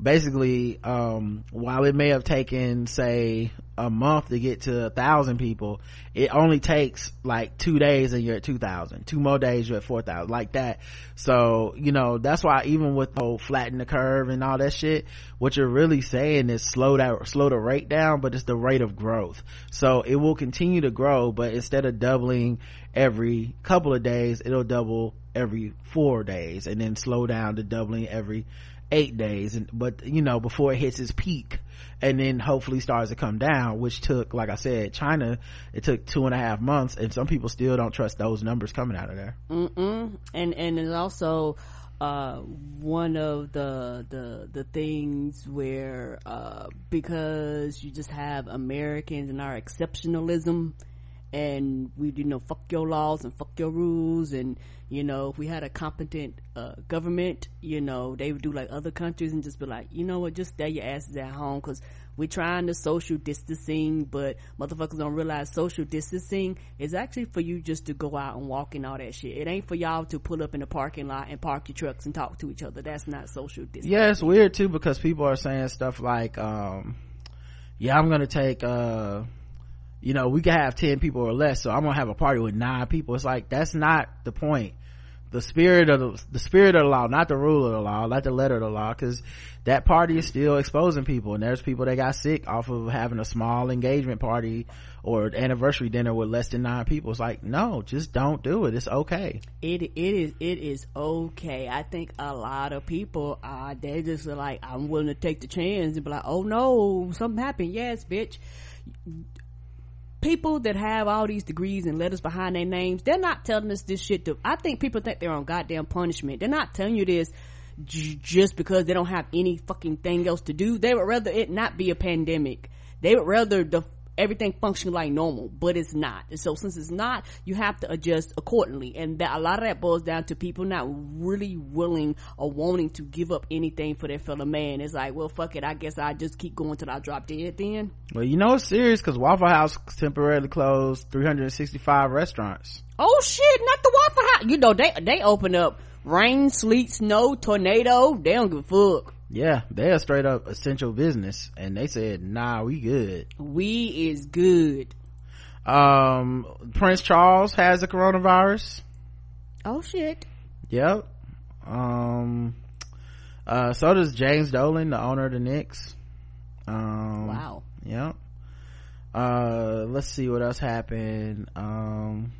basically, um, while it may have taken, say, a month to get to a thousand people, it only takes like two days and you're at 2,000. Two more days, you're at 4,000, like that. So, you know, that's why even with the whole flatten the curve and all that shit, what you're really saying is slow that, slow the rate down, but it's the rate of growth. So it will continue to grow, but instead of doubling every couple of days, it'll double every four days and then slow down to doubling every eight days and but you know before it hits its peak and then hopefully starts to come down which took like i said china it took two and a half months and some people still don't trust those numbers coming out of there Mm-mm. and and it's also uh, one of the the the things where uh, because you just have americans and our exceptionalism and we you know fuck your laws and fuck your rules. And you know if we had a competent uh, government you know they would do like other countries and just be like you know what just stay your asses at home because we're trying to social distancing but motherfuckers don't realize social distancing is actually for you just to go out and walk and all that shit. It ain't for y'all to pull up in the parking lot and park your trucks and talk to each other. That's not social distancing. Yeah it's weird too because people are saying stuff like um yeah i'm gonna take uh you know we can have 10 people or less so i'm gonna have a party with nine people. It's like that's not the point. The spirit of the, the spirit of the law not the rule of the law not the letter of the law because that party is still exposing people and there's people that got sick off of having a small engagement party or anniversary dinner with less than nine people. It's like no just don't do it. It's okay. It it is it is okay. I think a lot of people uh they just are like i'm willing to take the chance and be like oh no something happened. Yes bitch people that have all these degrees and letters behind their names, they're not telling us this shit to, I think people think they're on goddamn punishment. They're not telling you this j- just because they don't have any fucking thing else to do. They would rather it not be a pandemic. They would rather the everything function like normal, but it's not. And so since it's not, you have to adjust accordingly. And that a lot of that boils down to people not really willing or wanting to give up anything for their fellow man. It's like, well, fuck it. I guess I just keep going till I drop dead then. Well, you know it's serious because Waffle House temporarily closed 365 restaurants. Oh shit, not the Waffle House. You know, they, they open up rain, sleet, snow, tornado. They don't give a fuck yeah they're straight up essential business and they said nah we good we is good um prince charles has the coronavirus Oh shit. Yep. Um. Uh. So does James Dolan, the owner of the Knicks. Um. Wow. Yep. Uh. Let's see what else happened. Um.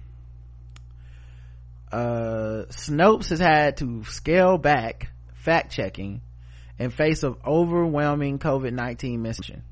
Uh. Snopes has had to scale back fact checking in face of overwhelming COVID-19 mission.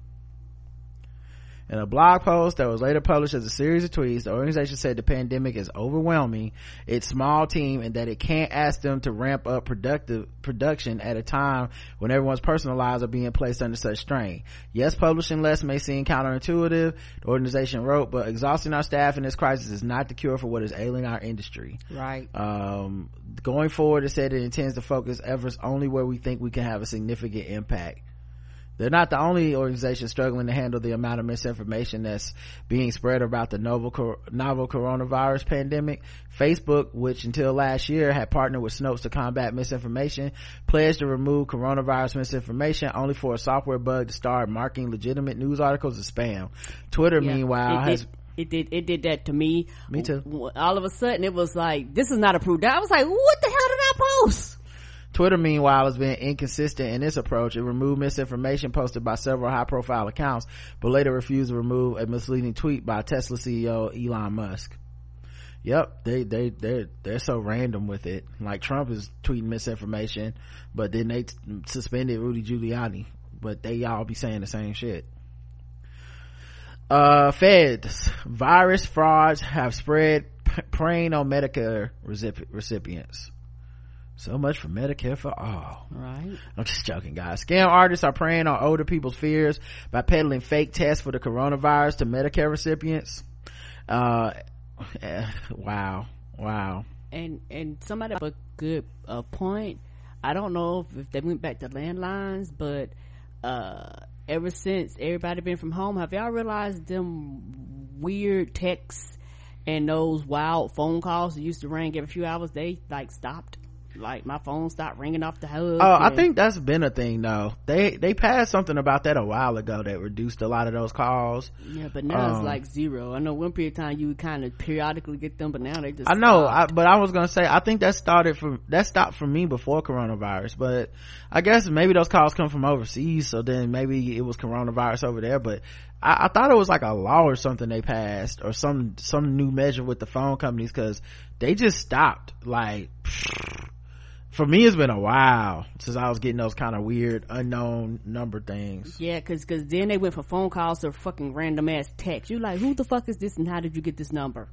In a blog post that was later published as a series of tweets, the organization said the pandemic is overwhelming its small team and that it can't ask them to ramp up productive production at a time when everyone's personal lives are being placed under such strain. Yes, publishing less may seem counterintuitive, the organization wrote, but exhausting our staff in this crisis is not the cure for what is ailing our industry. Right. Um, going forward, it said it intends to focus efforts only where we think we can have a significant impact they're not the only organization struggling to handle the amount of misinformation that's being spread about the novel, novel coronavirus pandemic. Facebook, which until last year had partnered with Snopes to combat misinformation, pledged to remove coronavirus misinformation only for a software bug to start marking legitimate news articles as spam. Twitter, yeah, meanwhile, it, has it, it did it did that to me. Me too. All of a sudden, it was like this is not approved. I was like, what the hell did I post? Twitter, meanwhile, has been inconsistent in its approach. It removed misinformation posted by several high profile accounts, but later refused to remove a misleading tweet by Tesla CEO Elon Musk. Yep, they, they, they're, they're so random with it. Like Trump is tweeting misinformation, but then they t- suspended Rudy Giuliani, but they all be saying the same shit. Uh, feds, virus frauds have spread p- preying on Medicare recipients. So much for Medicare for all. Right. I'm just joking, guys. Scam artists are preying on older people's fears by peddling fake tests for the coronavirus to Medicare recipients. Uh, eh, wow. Wow. And, and somebody have a good uh, point. I don't know if, if they went back to landlines, but, uh, ever since everybody been from home, have y'all realized them weird texts and those wild phone calls that used to ring every few hours, they like stopped? Like my phone stopped ringing off the hook. Oh, I think that's been a thing though. They they passed something about that a while ago that reduced a lot of those calls. Yeah, but now um, it's like zero. I know one period of time you would kind of periodically get them, but now they just. I know, I, but I was gonna say I think that started from that stopped for me before coronavirus, but I guess maybe those calls come from overseas, so then maybe it was coronavirus over there. But I, I, thought it was like a law or something they passed or some some new measure with the phone companies because they just stopped like. Pfft, for me it's been a while since i was getting those kind of weird unknown number things. Yeah because because then they went from phone calls to fucking random ass text you like who the fuck is this and how did you get this number?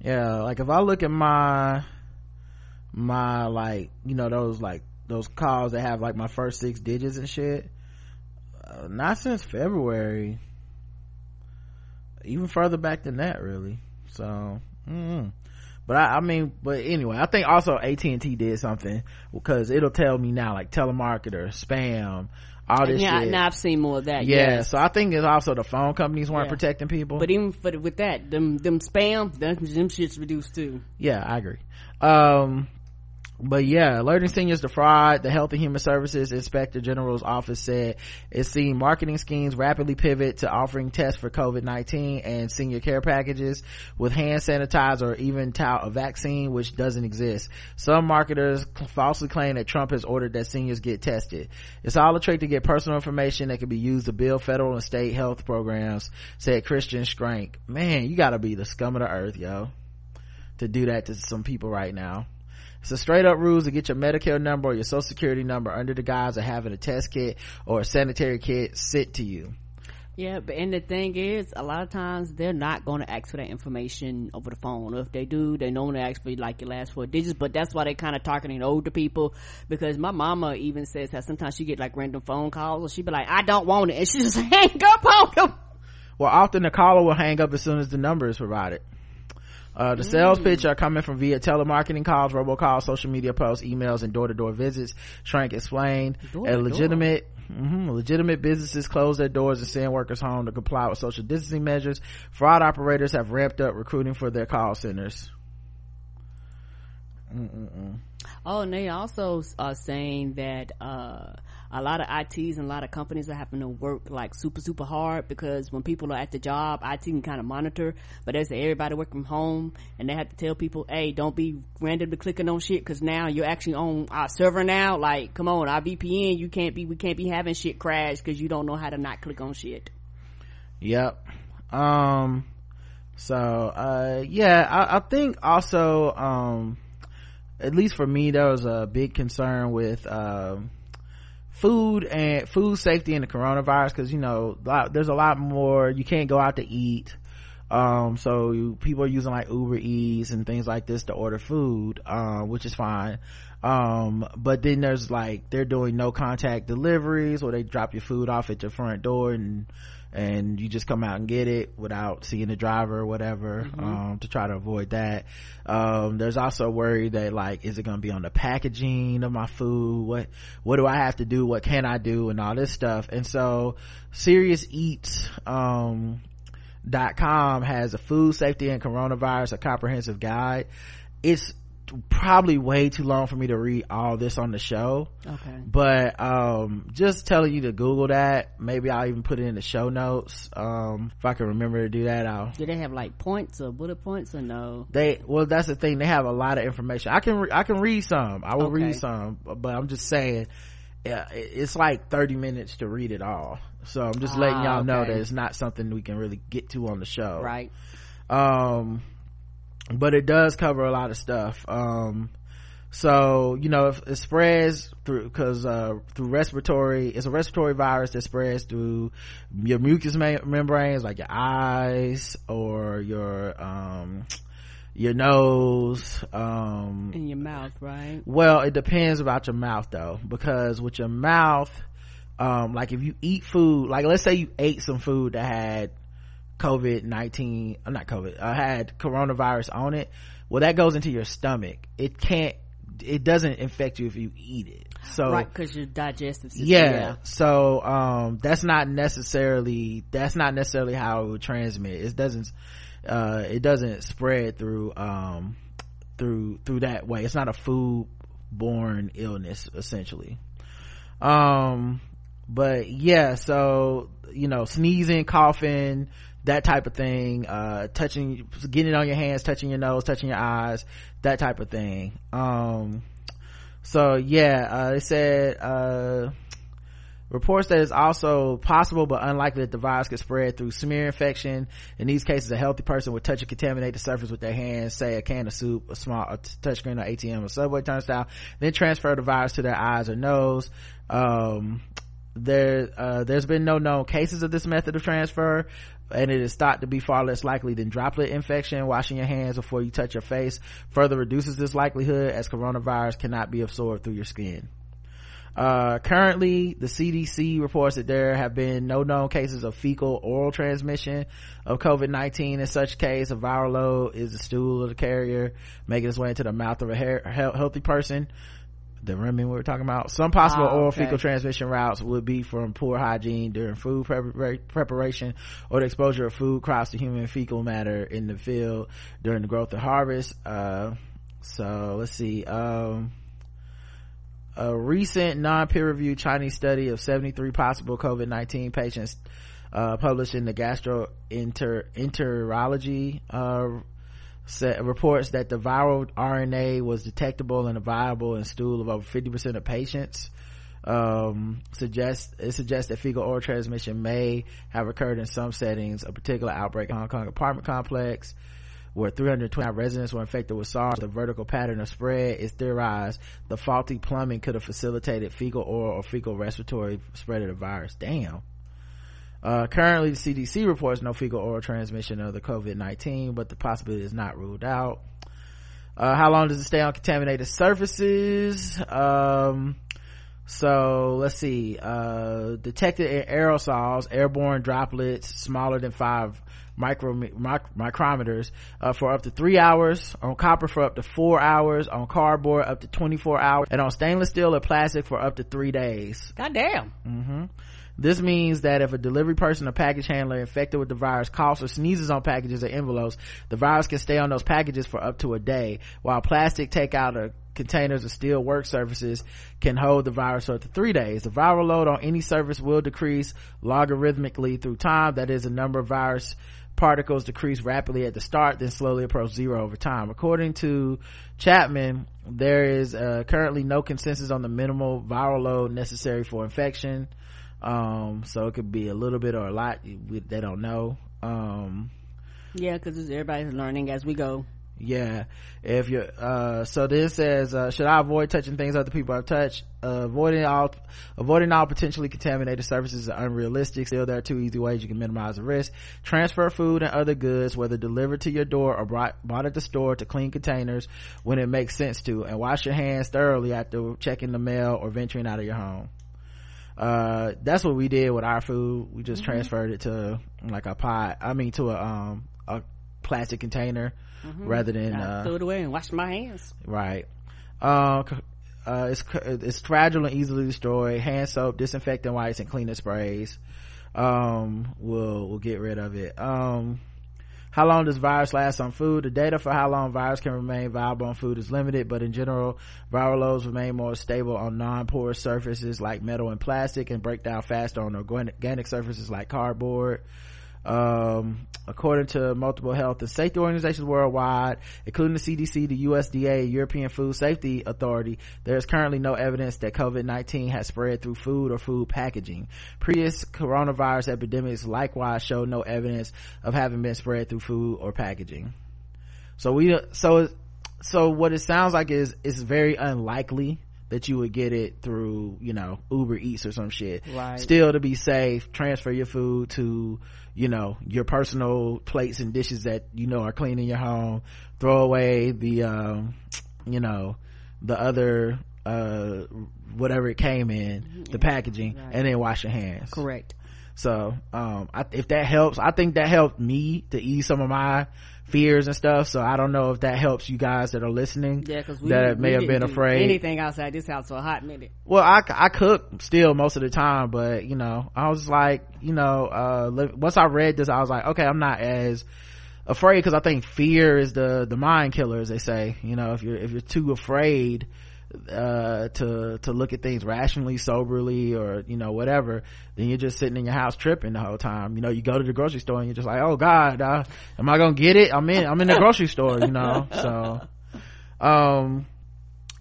Yeah like if i look at my my like you know those like those calls that have like my first six digits and shit uh, not since february. Even further back than that really. So mm-hmm but I, I, mean but anyway i think also at&t did something because it'll tell me now like telemarketer spam all this shit. yeah shit. now i've seen more of that yeah yes. so i think it's also the phone companies weren't yeah. protecting people but even for, with that them them spam them, them shit's reduced too yeah i agree um but yeah, alerting seniors to fraud, the Health and Human Services Inspector General's office said it's seen marketing schemes rapidly pivot to offering tests for COVID-19 and senior care packages with hand sanitizer or even tout a vaccine, which doesn't exist. Some marketers falsely claim that Trump has ordered that seniors get tested. It's all a trick to get personal information that can be used to build federal and state health programs, said Christian Schrank. Man, you gotta be the scum of the earth, yo, to do that to some people right now. It's a straight up rules to get your Medicare number or your social security number under the guise of having a test kit or a sanitary kit sent to you. Yeah, but and the thing is, a lot of times they're not going to ask for that information over the phone. Or if they do, they normally ask for like your last four digits. But that's why they're kind of targeting older people. Because my mama even says that sometimes she get like random phone calls, and she be like, "I don't want it," and she just hang up on them. Well, often the caller will hang up as soon as the number is provided. Uh, the mm. sales pitch are coming from via telemarketing calls, robocalls, social media posts, emails, and door-to-door visits. Schrank explained, a legitimate, mm-hmm, legitimate businesses close their doors and send workers home to comply with social distancing measures. Fraud operators have ramped up recruiting for their call centers. Mm-mm-mm. Oh, and they also are saying that, uh, a lot of ITs and a lot of companies are having to work like super, super hard because when people are at the job, IT can kind of monitor, but as everybody work from home and they have to tell people, hey, don't be randomly clicking on shit because now you're actually on our server now. Like, come on, our VPN, you can't be, we can't be having shit crash because you don't know how to not click on shit. Yep. Um, so, uh, yeah, I, I think also, um, at least for me, there was a big concern with, um, food and food safety and the coronavirus because you know there's a lot more you can't go out to eat um, so you, people are using like uber eats and things like this to order food um, which is fine. Um, but then there's like they're doing no contact deliveries or they drop your food off at your front door and and you just come out and get it without seeing the driver or whatever mm-hmm. um, to try to avoid that. Um, there's also worry that like is it going to be on the packaging of my food? What what do i have to do? What can i do? And all this stuff. And so serious eats um, dot com has a food safety and coronavirus a comprehensive guide it's probably way too long for me to read all this on the show. Okay. But um just telling you to Google that. Maybe I'll even put it in the show notes. Um if I can remember to do that I'll Do they have like points or bullet points or no? They well that's the thing they have a lot of information. I can re- I can read some. I will okay. read some, but I'm just saying yeah, it's like 30 minutes to read it all. So I'm just letting y'all ah, okay. know that it's not something we can really get to on the show. Right. Um but it does cover a lot of stuff um, so you know if it spreads through because uh, through respiratory it's a respiratory virus that spreads through your mucous membranes like your eyes or your um, your nose um in your mouth right well it depends about your mouth though because with your mouth um like if you eat food like let's say you ate some food that had COVID-19, uh, not COVID, uh, had coronavirus on it, well, that goes into your stomach. It can't, it doesn't infect you if you eat it. So, right, cause your digestive system. Yeah, yeah. So, um, that's not necessarily, that's not necessarily how it would transmit. It doesn't, uh, it doesn't spread through, um, through, through that way. It's not a food borne illness, essentially. Um, but yeah, so, you know, sneezing, coughing, that type of thing uh touching getting it on your hands touching your nose touching your eyes that type of thing um so yeah uh they said uh reports that it's also possible but unlikely that the virus could spread through smear infection in these cases a healthy person would touch and contaminate the surface with their hands say a can of soup a small a touchscreen or atm or subway turnstile then transfer the virus to their eyes or nose um there uh, there's been no known cases of this method of transfer and it is thought to be far less likely than droplet infection. Washing your hands before you touch your face further reduces this likelihood as coronavirus cannot be absorbed through your skin. Uh, currently, the CDC reports that there have been no known cases of fecal oral transmission of COVID-19. In such case, a viral load is the stool of the carrier making its way into the mouth of a healthy person the remnant we were talking about. Some possible oh, oral okay. fecal transmission routes would be from poor hygiene during food preparation or the exposure of food crops to human fecal matter in the field during the growth of harvest. Uh, so let's see. Um, a recent non-peer reviewed Chinese study of 73 possible COVID-19 patients uh, published in the gastroenterology uh, reports that the viral RNA was detectable and viable in stool of over 50% of patients. Um, suggests, it suggests that fecal oral transmission may have occurred in some settings. A particular outbreak in Hong Kong apartment complex where 329 residents were infected with SARS. The vertical pattern of spread is theorized. The faulty plumbing could have facilitated fecal oral or fecal respiratory spread of the virus. Damn. Uh, currently the CDC reports no fecal oral transmission of the COVID-19, but the possibility is not ruled out. Uh, how long does it stay on contaminated surfaces? Um, so let's see, uh, detected in aerosols, airborne droplets smaller than five micro, mic- micrometers, uh, for up to three hours, on copper for up to four hours, on cardboard up to 24 hours, and on stainless steel or plastic for up to three days. God damn. Mm-hmm This means that if a delivery person or package handler infected with the virus coughs or sneezes on packages or envelopes, the virus can stay on those packages for up to a day, while plastic takeout or containers or steel work surfaces can hold the virus for up to three days. The viral load on any surface will decrease logarithmically through time. That is, the number of virus particles decrease rapidly at the start, then slowly approach zero over time. According to Chapman, there is uh, currently no consensus on the minimal viral load necessary for infection. Um, so it could be a little bit or a lot. They don't know. Um, yeah, because everybody's learning as we go yeah. If you're uh so this says uh, should i avoid touching things other people have touched? Uh, avoiding all avoiding all potentially contaminated surfaces is unrealistic. Still there are two easy ways you can minimize the risk. Transfer food and other goods whether delivered to your door or brought, bought at the store to clean containers when it makes sense to and wash your hands thoroughly after checking the mail or venturing out of your home. Uh that's what we did with our food. We just mm-hmm. transferred it to like a pot i mean to a um a plastic container mm-hmm. rather than uh, throw it away and wash my hands. Right. Uh, uh, it's it's fragile and easily destroyed. Hand soap disinfectant wipes and cleaning sprays um will will get rid of it. Um how long does virus last on food? The data for how long virus can remain viable on food is limited, but in general, viral loads remain more stable on non-porous surfaces like metal and plastic and break down faster on organic surfaces like cardboard um, according to multiple health and safety organizations worldwide including the cdc the usda european food safety authority there is currently no evidence that covid-19 has spread through food or food packaging. Previous coronavirus epidemics likewise show no evidence of having been spread through food or packaging. So we so so what it sounds like is it's very unlikely that you would get it through you know uber eats or some shit. Right. Still to be safe transfer your food to you know your personal plates and dishes that you know are clean in your home. Throw away the um you know the other uh whatever it came in the packaging right. and then wash your hands. Correct. So um I, if that helps i think that helped me to ease some of my fears and stuff. So i don't know if that helps you guys that are listening yeah because that may have been afraid. anything outside this house for a hot minute. Well i i cook still most of the time but you know i was like you know uh once i read this i was like okay i'm not as afraid because i think fear is the the mind killer as they say. You know if you're if you're too afraid uh, to to look at things rationally soberly or you know whatever then you're just sitting in your house tripping the whole time. You know you go to the grocery store and you're just like oh god uh, am i gonna get it? I'm in i'm in the grocery store you know so um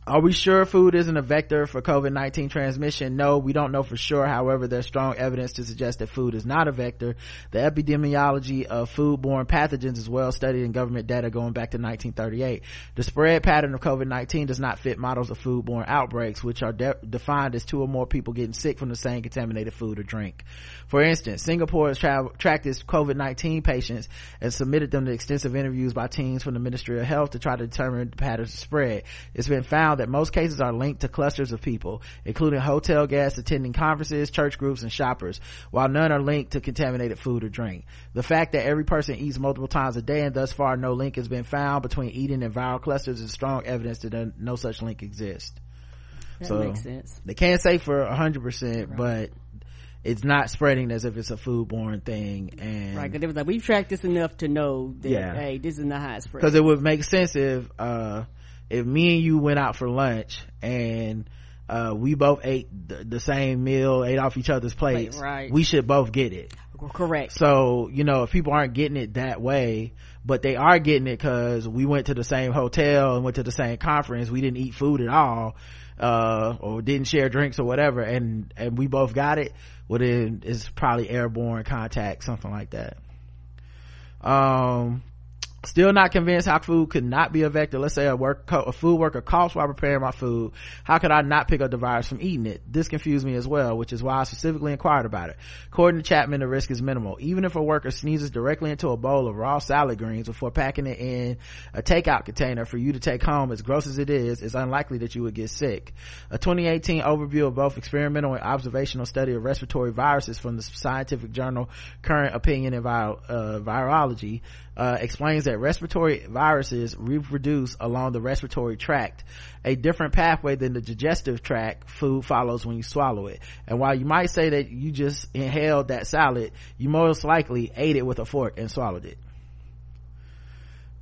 are we sure food isn't a vector for COVID-19 transmission? No, we don't know for sure. However, there's strong evidence to suggest that food is not a vector. The epidemiology of foodborne pathogens is well studied in government data going back to 1938. The spread pattern of COVID-19 does not fit models of foodborne outbreaks, which are de- defined as two or more people getting sick from the same contaminated food or drink. For instance, Singapore has tra- tracked its COVID-19 patients and submitted them to extensive interviews by teams from the Ministry of Health to try to determine the patterns of spread. It's been found found that most cases are linked to clusters of people, including hotel guests attending conferences, church groups, and shoppers, while none are linked to contaminated food or drink. The fact that every person eats multiple times a day and thus far no link has been found between eating and viral clusters is strong evidence that no such link exists. That so makes sense. They can't say for a hundred percent, but it's not spreading as if it's a foodborne thing and right because it was like we've tracked this enough to know that yeah. hey this is not how it's spread because it would make sense if uh if me and you went out for lunch and uh, we both ate the, the, same meal, ate off each other's plates, right. we should both get it. Correct. So, you know, if people aren't getting it that way, but they are getting it cause we went to the same hotel and went to the same conference, we didn't eat food at all, uh, or didn't share drinks or whatever, and, and we both got it, well then it's probably airborne contact, something like that. Um, Still not convinced how food could not be a vector. Let's say a work, a food worker coughs while preparing my food. How could I not pick up the virus from eating it? This confused me as well, which is why I specifically inquired about it. According to Chapman, the risk is minimal. Even if a worker sneezes directly into a bowl of raw salad greens before packing it in a takeout container for you to take home, as gross as it is, it's unlikely that you would get sick. A 2018 overview of both experimental and observational study of respiratory viruses from the scientific journal Current Opinion in uh, Virology uh, explains that respiratory viruses reproduce along the respiratory tract, a different pathway than the digestive tract food follows when you swallow it. And while you might say that you just inhaled that salad, you most likely ate it with a fork and swallowed it.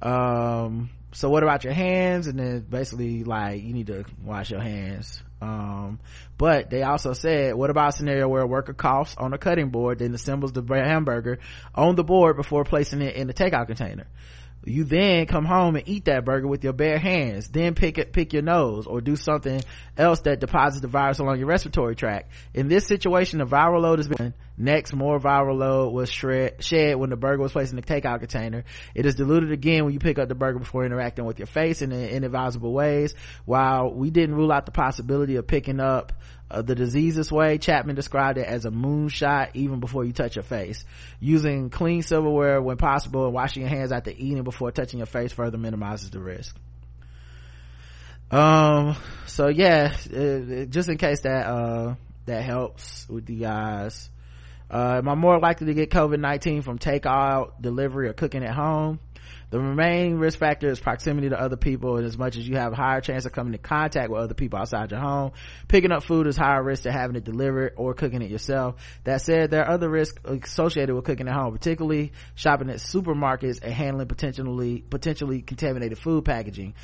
Um, so what about your hands? And then basically like you need to wash your hands. Um, but they also said, what about a scenario where a worker coughs on a cutting board, then assembles the hamburger on the board before placing it in the takeout container? you then come home and eat that burger with your bare hands then pick it pick your nose or do something else that deposits the virus along your respiratory tract in this situation the viral load has been next more viral load was shred, shed when the burger was placed in the takeout container. It is diluted again when you pick up the burger before interacting with your face in inadvisable ways. While we didn't rule out the possibility of picking up uh, the disease this way chapman described it as a moonshot even before you touch your face. Using clean silverware when possible and washing your hands after eating before touching your face further minimizes the risk. Um so yeah just in case that uh that helps with you guys uh am i more likely to get covid-19 from takeout delivery or cooking at home the remaining risk factor is proximity to other people and as much as you have a higher chance of coming in contact with other people outside your home picking up food is higher risk to having it delivered or cooking it yourself. That said there are other risks associated with cooking at home particularly shopping at supermarkets and handling potentially potentially contaminated food packaging.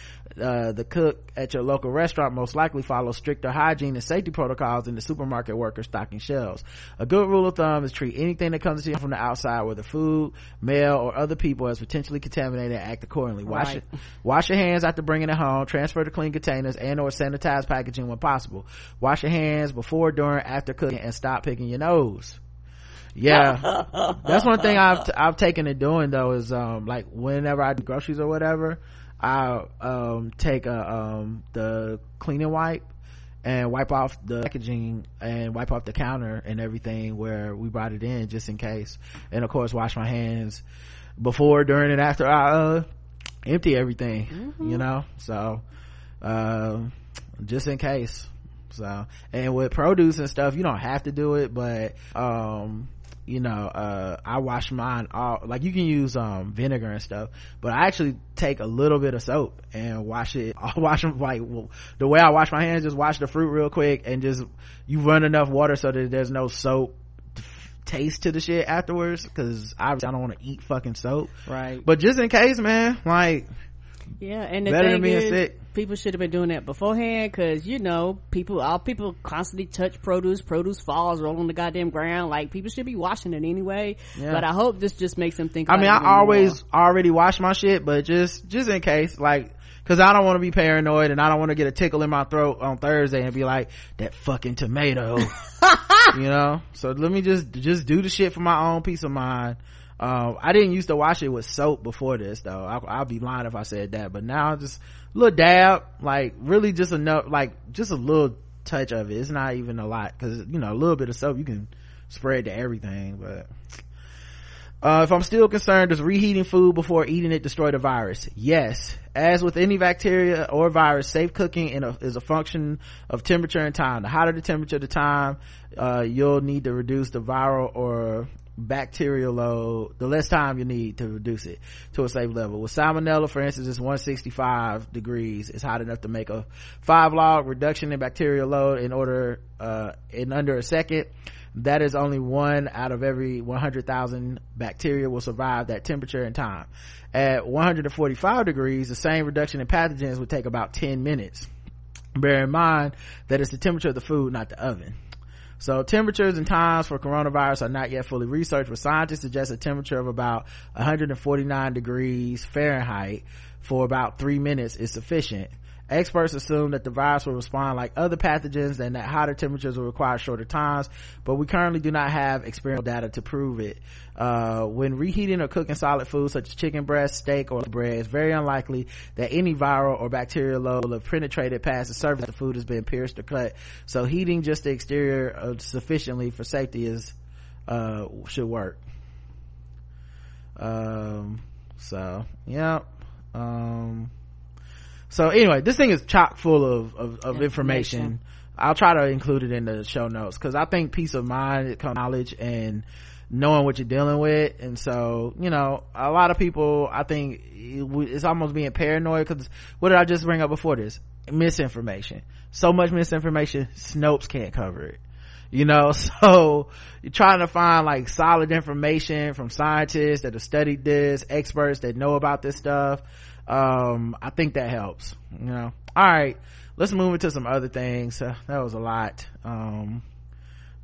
Uh, the cook at your local restaurant most likely follows stricter hygiene and safety protocols than the supermarket worker stocking shelves. A good rule of thumb is treat anything that comes to you from the outside whether food mail or other people as potentially contaminated contaminated act accordingly. Wash right. it. Wash your hands after bringing it home. Transfer to clean containers and or sanitize packaging when possible. Wash your hands before during after cooking and stop picking your nose. Yeah. That's one thing i've i've taken to doing though is um like whenever i do groceries or whatever i um take a um the cleaning wipe and wipe off the packaging and wipe off the counter and everything where we brought it in just in case. And of course wash my hands before during and after i uh, empty everything mm-hmm. you know so uh, just in case so and with produce and stuff you don't have to do it but um you know uh, i wash mine all like you can use um, vinegar and stuff but i actually take a little bit of soap and wash it i wash them like well, the way i wash my hands just wash the fruit real quick and just you run enough water so that there's no soap taste to the shit afterwards because obviously I don't want to eat fucking soap. Right. But just in case, man, like, yeah, and the better than being is, sick. People should have been doing that beforehand because you know people, all people constantly touch produce. Produce falls, roll on the goddamn ground. Like people should be washing it anyway. Yeah. But I hope this just makes them think. I mean, I always more. already wash my shit, but just just in case, like because I don't want to be paranoid and I don't want to get a tickle in my throat on Thursday and be like that fucking tomato, you know. So let me just just do the shit for my own peace of mind. Um, I didn't used to wash it with soap before this though. I, will be lying if I said that, but now just a little dab, like really just enough, like just a little touch of it. It's not even a lot because you know a little bit of soap you can spread to everything, but uh, if I'm still concerned, does reheating food before eating it destroy the virus? Yes. As with any bacteria or virus, safe cooking a, is a function of temperature and time. The hotter the temperature, the time, uh, you'll need to reduce the viral or bacterial load, the less time you need to reduce it to a safe level. With salmonella, for instance, it's 165 degrees. It's hot enough to make a five log reduction in bacterial load in order, uh, in under a second that is only one out of every 100,000 bacteria will survive that temperature and time. At 145 degrees, the same reduction in pathogens would take about 10 minutes. Bear in mind that it's the temperature of the food, not the oven. So temperatures and times for coronavirus are not yet fully researched, but scientists suggest a temperature of about 149 degrees Fahrenheit for about three minutes is sufficient. Experts assume that the virus will respond like other pathogens and that hotter temperatures will require shorter times, but we currently do not have experimental data to prove it. Uh, when reheating or cooking solid foods such as chicken breast, steak, or bread, it's very unlikely that any viral or bacterial load will have penetrated past the surface of the food has been pierced or cut. So heating just the exterior uh, sufficiently for safety is, uh, should work. Um, so, yeah. Um, so anyway this thing is chock full of of, of information. information. i'll try to include it in the show notes because i think peace of mind knowledge and knowing what you're dealing with. And so you know a lot of people i think it's almost being paranoid because what did i just bring up before this? Misinformation. So much misinformation snopes can't cover it. You know so you're trying to find like solid information from scientists that have studied this experts that know about this stuff um i think that helps you know. All right let's move into some other things. Uh, that was a lot. Um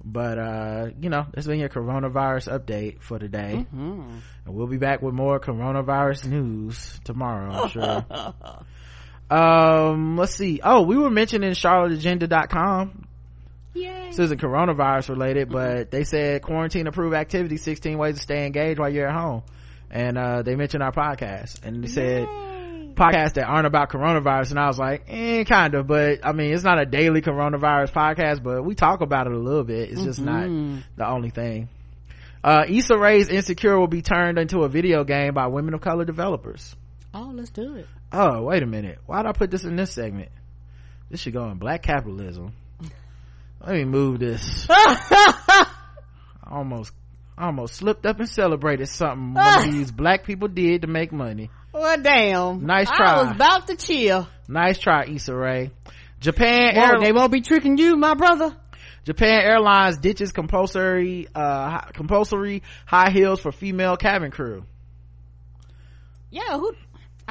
but uh you know this has been your coronavirus update for today. Mm-hmm. and we'll be back with more coronavirus news tomorrow i'm sure. Um let's see. Oh we were mentioning charlotteagenda.com Yay. This isn't coronavirus related, but they said quarantine approved activity, 16 ways to stay engaged while you're at home. And, uh, they mentioned our podcast. And they said Yay. Podcasts that aren't about coronavirus. And I was like, eh, kind of, but I mean, it's not a daily coronavirus podcast, but we talk about it a little bit. It's just mm-hmm. not the only thing. Uh, Issa Rae's Insecure will be turned into a video game by women of color developers. Oh, let's do it. Oh, wait a minute. Why did I put this in this segment? This should go in black capitalism let me move this almost almost slipped up and celebrated something one of these black people did to make money. Well damn. Nice try. i was about to chill nice try Issa Rae. Japan Air- they won't be tricking you my brother. Japan Airlines ditches compulsory uh compulsory high heels for female cabin crew. Yeah who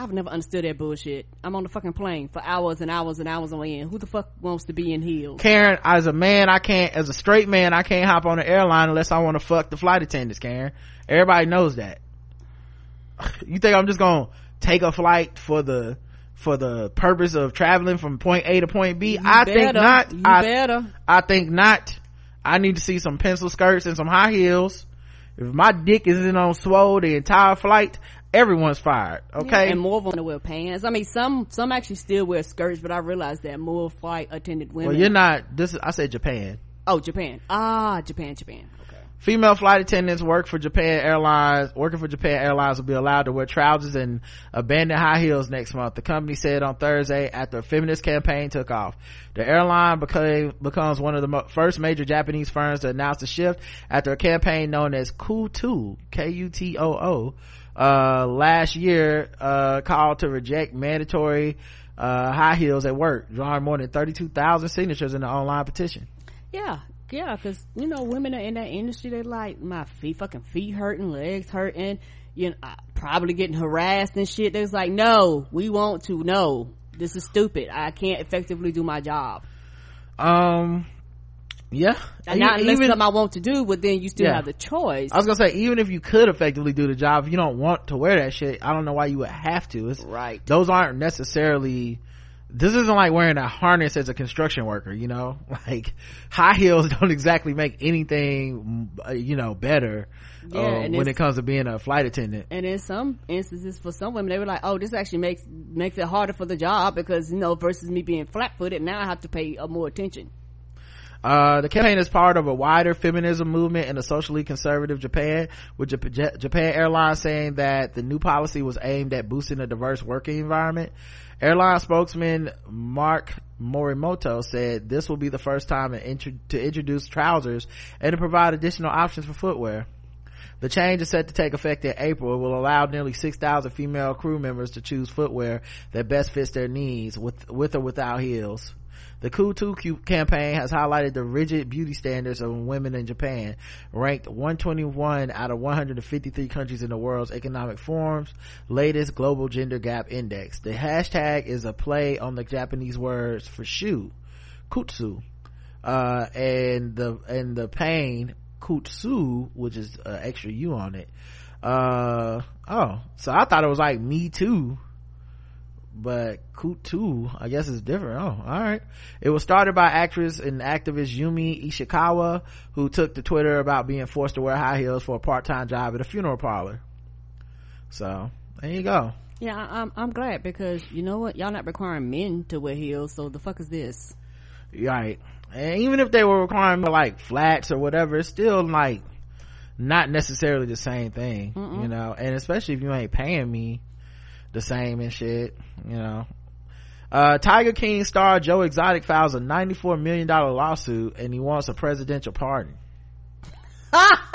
I've never understood that bullshit. I'm on the fucking plane for hours and hours and hours on end. Who the fuck wants to be in heels? Karen, as a man, I can't, as a straight man, I can't hop on an airline unless I want to fuck the flight attendants, Karen. Everybody knows that. You think I'm just gonna take a flight for the, for the purpose of traveling from point A to point B? You I better. think not. You I, better. I think not. I need to see some pencil skirts and some high heels. If my dick isn't on swole the entire flight, everyone's fired okay? yeah, and more of them wear pants. I mean some some actually still wear skirts but i realized that more flight attendant women well you're not this is i said japan. Oh japan. Ah japan japan. Okay. Female flight attendants work for japan airlines working for japan airlines will be allowed to wear trousers and abandon high heels next month. The company said on thursday after a feminist campaign took off. The airline became becomes one of the mo- first major japanese firms to announce the shift after a campaign known as KUTOO k-u-t-o-o uh, last year uh, called to reject mandatory uh, high heels at work drawing more than 32,000 signatures in the online petition. Yeah yeah because you know women are in that industry they like my feet fucking feet hurting legs hurting you know probably getting harassed and shit. They was like no we want to no this is stupid. I can't effectively do my job. Um yeah. And not unless even, something i want to do but then you still yeah. have the choice. I was gonna say even if you could effectively do the job if you don't want to wear that shit i don't know why you would have to. It's right. those aren't necessarily this isn't like wearing a harness as a construction worker you know? Like high heels don't exactly make anything you know better yeah, uh, when it comes to being a flight attendant. And in some instances for some women they were like oh this actually makes makes it harder for the job because you know versus me being flat-footed now i have to pay uh, more attention uh, the campaign is part of a wider feminism movement in a socially conservative Japan, with J- Japan Airlines saying that the new policy was aimed at boosting a diverse working environment. Airline spokesman Mark Morimoto said this will be the first time to introduce trousers and to provide additional options for footwear. The change is set to take effect in April. It will allow nearly 6,000 female crew members to choose footwear that best fits their needs with, with or without heels. The KUTOO campaign has highlighted the rigid beauty standards of women in Japan, ranked 121 out of 153 countries in the world's economic forum's latest global gender gap index. The hashtag is a play on the Japanese words for shoe, kutsu, uh, and the, and the pain, kutsu, which is uh, extra U on it. Uh, oh, so I thought it was like me too but KUTOO, I guess is different. Oh, all right. It was started by actress and activist Yumi Ishikawa, who took to Twitter about being forced to wear high heels for a part-time job at a funeral parlor. So, there you go. Yeah, I'm, I'm glad because you know what? Y'all not requiring men to wear heels, so the fuck is this? Right. And even if they were requiring like flats or whatever, it's still like not necessarily the same thing, Mm-mm. you know, and especially if you ain't paying me the same and shit you know. Uh, tiger king star joe exotic files a 94 million dollar lawsuit and he wants a presidential pardon.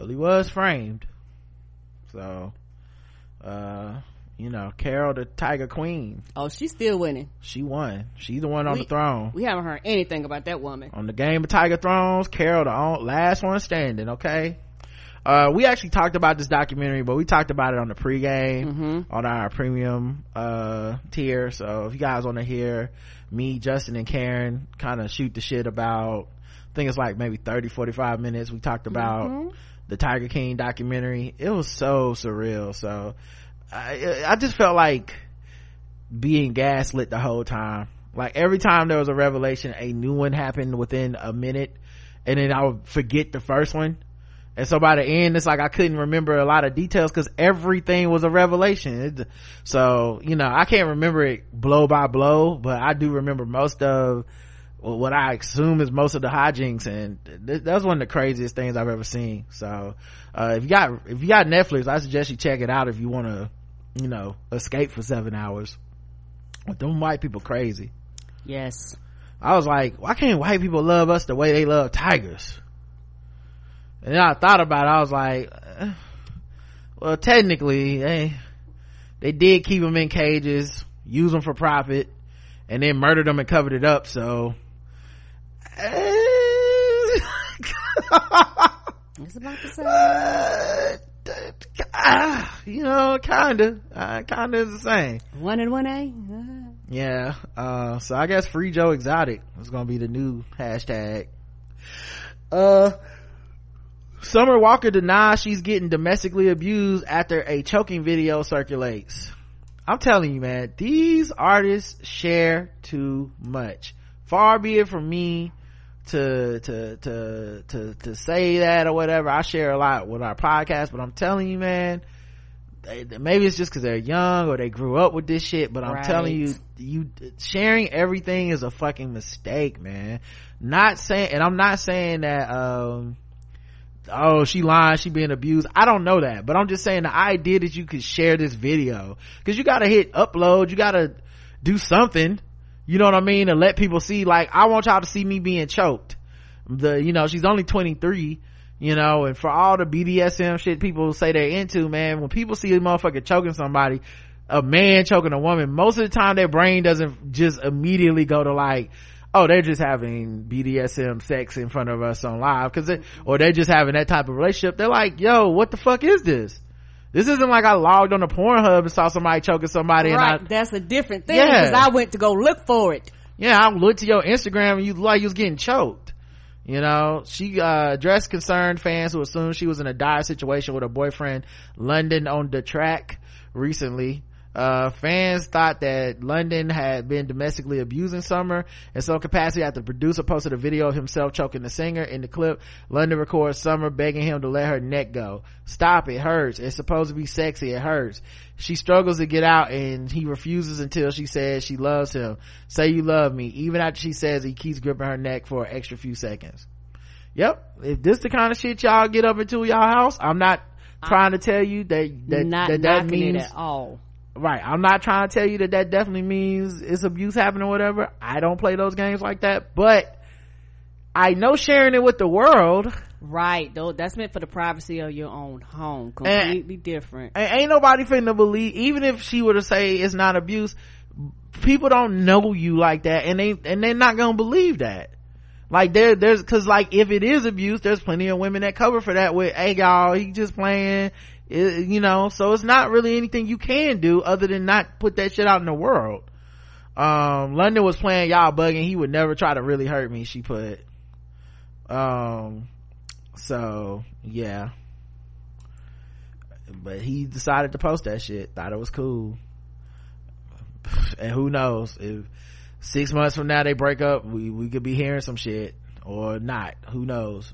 Well he was framed. So uh you know carol the tiger queen oh she's still winning she won she's the one on we, the throne we haven't heard anything about that woman on the game of tiger thrones carol the last one standing okay uh, we actually talked about this documentary, but we talked about it on the pregame mm-hmm. on our premium uh, tier. So if you guys want to hear me, Justin, and Karen kind of shoot the shit about, I think it's like maybe 30, 45 minutes. We talked about mm-hmm. the Tiger King documentary. It was so surreal. So I, I just felt like being gaslit the whole time. Like every time there was a revelation, a new one happened within a minute, and then I would forget the first one. And so by the end it's like i couldn't remember a lot of details because everything was a revelation. It, so you know i can't remember it blow by blow but i do remember most of what i assume is most of the hijinks and th- that's one of the craziest things i've ever seen. So uh, if you got if you got netflix i suggest you check it out if you want to you know escape for seven hours but them white people crazy yes i was like why can't white people love us the way they love tigers and then I thought about it, I was like, uh, well, technically, they, they did keep them in cages, use them for profit, and then murdered them and covered it up, so. It's about the same. Uh, you know, kinda, uh, kinda is the same. One and one A. Yeah, uh, so I guess free Joe Exotic is gonna be the new hashtag. Uh, Summer Walker denies she's getting domestically abused after a choking video circulates. I'm telling you, man, these artists share too much. Far be it from me to, to, to, to, to say that or whatever. I share a lot with our podcast, but I'm telling you, man, they, maybe it's just cause they're young or they grew up with this shit, but I'm right. telling you, you, sharing everything is a fucking mistake, man. Not saying, and I'm not saying that, um, oh she lying she being abused i don't know that but i'm just saying the idea that you could share this video because you gotta hit upload you gotta do something you know what i mean? To let people see like i want y'all to see me being choked. The you know she's only 23 you know and for all the bdsm shit people say they're into man when people see a motherfucker choking somebody a man choking a woman most of the time their brain doesn't just immediately go to like oh they're just having bdsm sex in front of us on live because or they're just having that type of relationship. They're like yo what the fuck is this this isn't like I logged on the Pornhub and saw somebody choking somebody. Right, and I, that's a different thing because yeah. I went to go look for it. Yeah, I looked to your Instagram and you like you was getting choked. You know, she uh, addressed concerned fans who assumed she was in a dire situation with her boyfriend London on the track recently uh, fans thought that London had been domestically abusing Summer in some capacity after the producer posted a video of himself choking the singer. In the clip, London records Summer begging him to let her neck go. Stop, it hurts. It's supposed to be sexy, it hurts. She struggles to get out and he refuses until she says she loves him. Say you love me. Even after she says he keeps gripping her neck for an extra few seconds. Yep. If this the kind of shit y'all get up into y'all house, I'm not trying to tell you that that that, that means at all right. I'm not trying to tell you that that definitely means it's abuse happening or whatever. I don't play those games like that but i know sharing it with the world. Right. Though that's meant for the privacy of your own home. Completely and, different. and ain't nobody finna believe even if she were to say it's not abuse people don't know you like that and they and they're not gonna believe that. Like there there's because like if it is abuse there's plenty of women that cover for that with hey y'all he just playing it, you know so it's not really anything you can do other than not put that shit out in the world. Um london was playing y'all bugging. He would never try to really hurt me she put. Um so yeah. But he decided to post that shit. Thought it was cool. And who knows if six months from now they break up we we could be hearing some shit or not. Who knows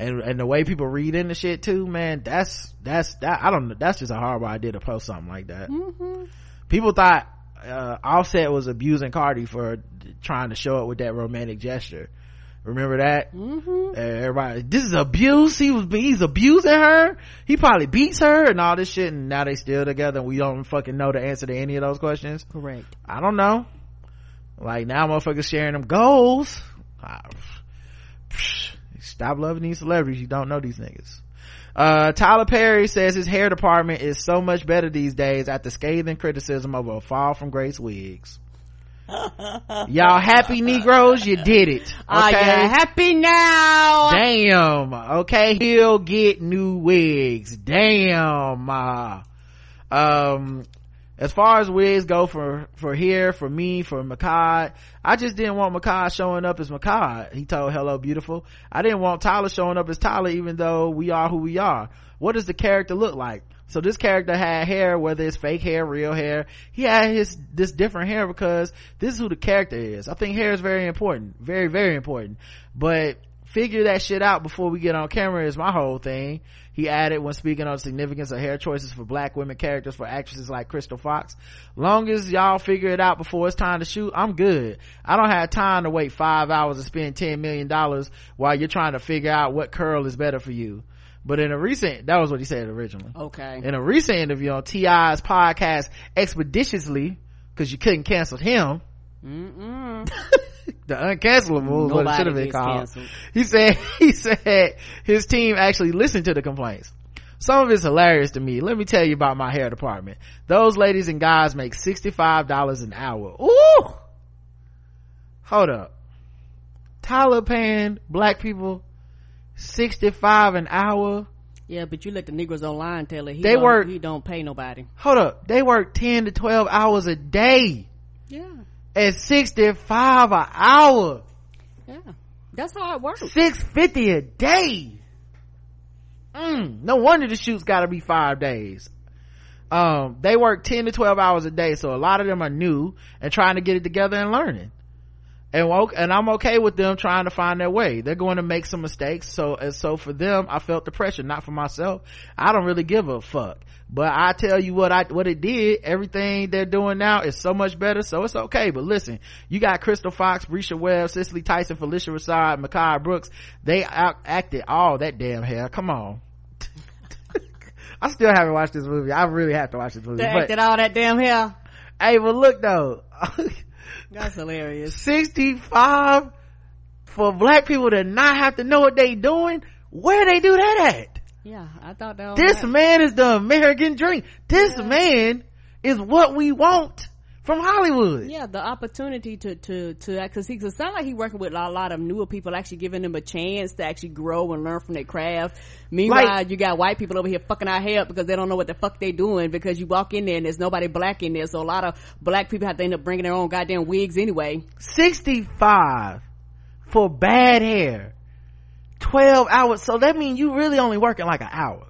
and and the way people read into shit too man that's that's that i don't know that's just a horrible idea to post something like that. Mm-hmm. people thought uh, offset was abusing cardi for trying to show up with that romantic gesture. Remember that? Mm-hmm. everybody this is abuse? He was he's abusing her? He probably beats her and all this shit and now they still together and we don't fucking know the answer to any of those questions? Correct. I don't know. Like now motherfuckers sharing them goals stop loving these celebrities you don't know these niggas Uh, Tyler Perry says his hair department is so much better these days after scathing criticism over a fall from grace wigs. Y'all happy Negroes? You did it. Okay. Are you happy now? Damn. Okay. He'll get new wigs. Damn. Uh, um, as far as wigs go for, for here, for me, for Madea, I just didn't want Madea showing up as Madea. He told Hello Beautiful. I didn't want Tyler showing up as Tyler even though we are who we are. What does the character look like? So this character had hair, whether it's fake hair, real hair. He had his, this different hair because this is who the character is. I think hair is very important. Very, very important. But figure that shit out before we get on camera is my whole thing. He added when speaking on the significance of hair choices for black women characters for actresses like Crystal Fox. Long as y'all figure it out before it's time to shoot, I'm good. I don't have time to wait five hours and spend $10 million while you're trying to figure out what curl is better for you. But in a recent, that was what he said originally. Okay. In a recent interview on T.I.'s podcast, Expeditiously, cause you couldn't cancel him. The uncancelable is what it should have been called. canceled. He said, he said his team actually listened to the complaints. Some of it's hilarious to me. Let me tell you about my hair department. Those ladies and guys make $65 an hour. Ooh! Hold up. Tyler paying black people 65 an hour. Yeah, but you let the Negroes online tell it. He They don't, work- He don't pay nobody. Hold up. They work 10 to 12 hours a day. At 65 an hour. Yeah. That's how it works. 650 a day. Mm, no wonder the shoot's gotta be five days. Um, they work 10 to 12 hours a day, so a lot of them are new and trying to get it together and learning. And, and I'm okay with them trying to find their way. They're going to make some mistakes, so, and so for them, I felt the pressure, not for myself. I don't really give a fuck. But I tell you what I, what it did, everything they're doing now is so much better, so it's okay. But listen, you got Crystal Fox, Bresha Webb, Cicely Tyson, Phylicia Rashad, Mehcad Brooks. They out acted all that damn hair. Come on. I still haven't watched this movie. I really have to watch this movie. They But, acted all that damn hair. hey, but look though. That's hilarious. 65 for black people to not have to know what they doing. Where they do that at? Yeah, I thought that was This right. man is the American dream. This man is what we want from Hollywood. Yeah, the opportunity to to to because he cause it sounds like he working with a lot of newer people, actually giving them a chance to actually grow and learn from their craft. Meanwhile, Like- you got white people over here fucking our hair up because they don't know what the fuck they doing because you walk in there and there's nobody black in there, so a lot of black people have to end up bringing their own goddamn wigs anyway. 65 for bad hair. 12 hours. So that means you really only working like an hour.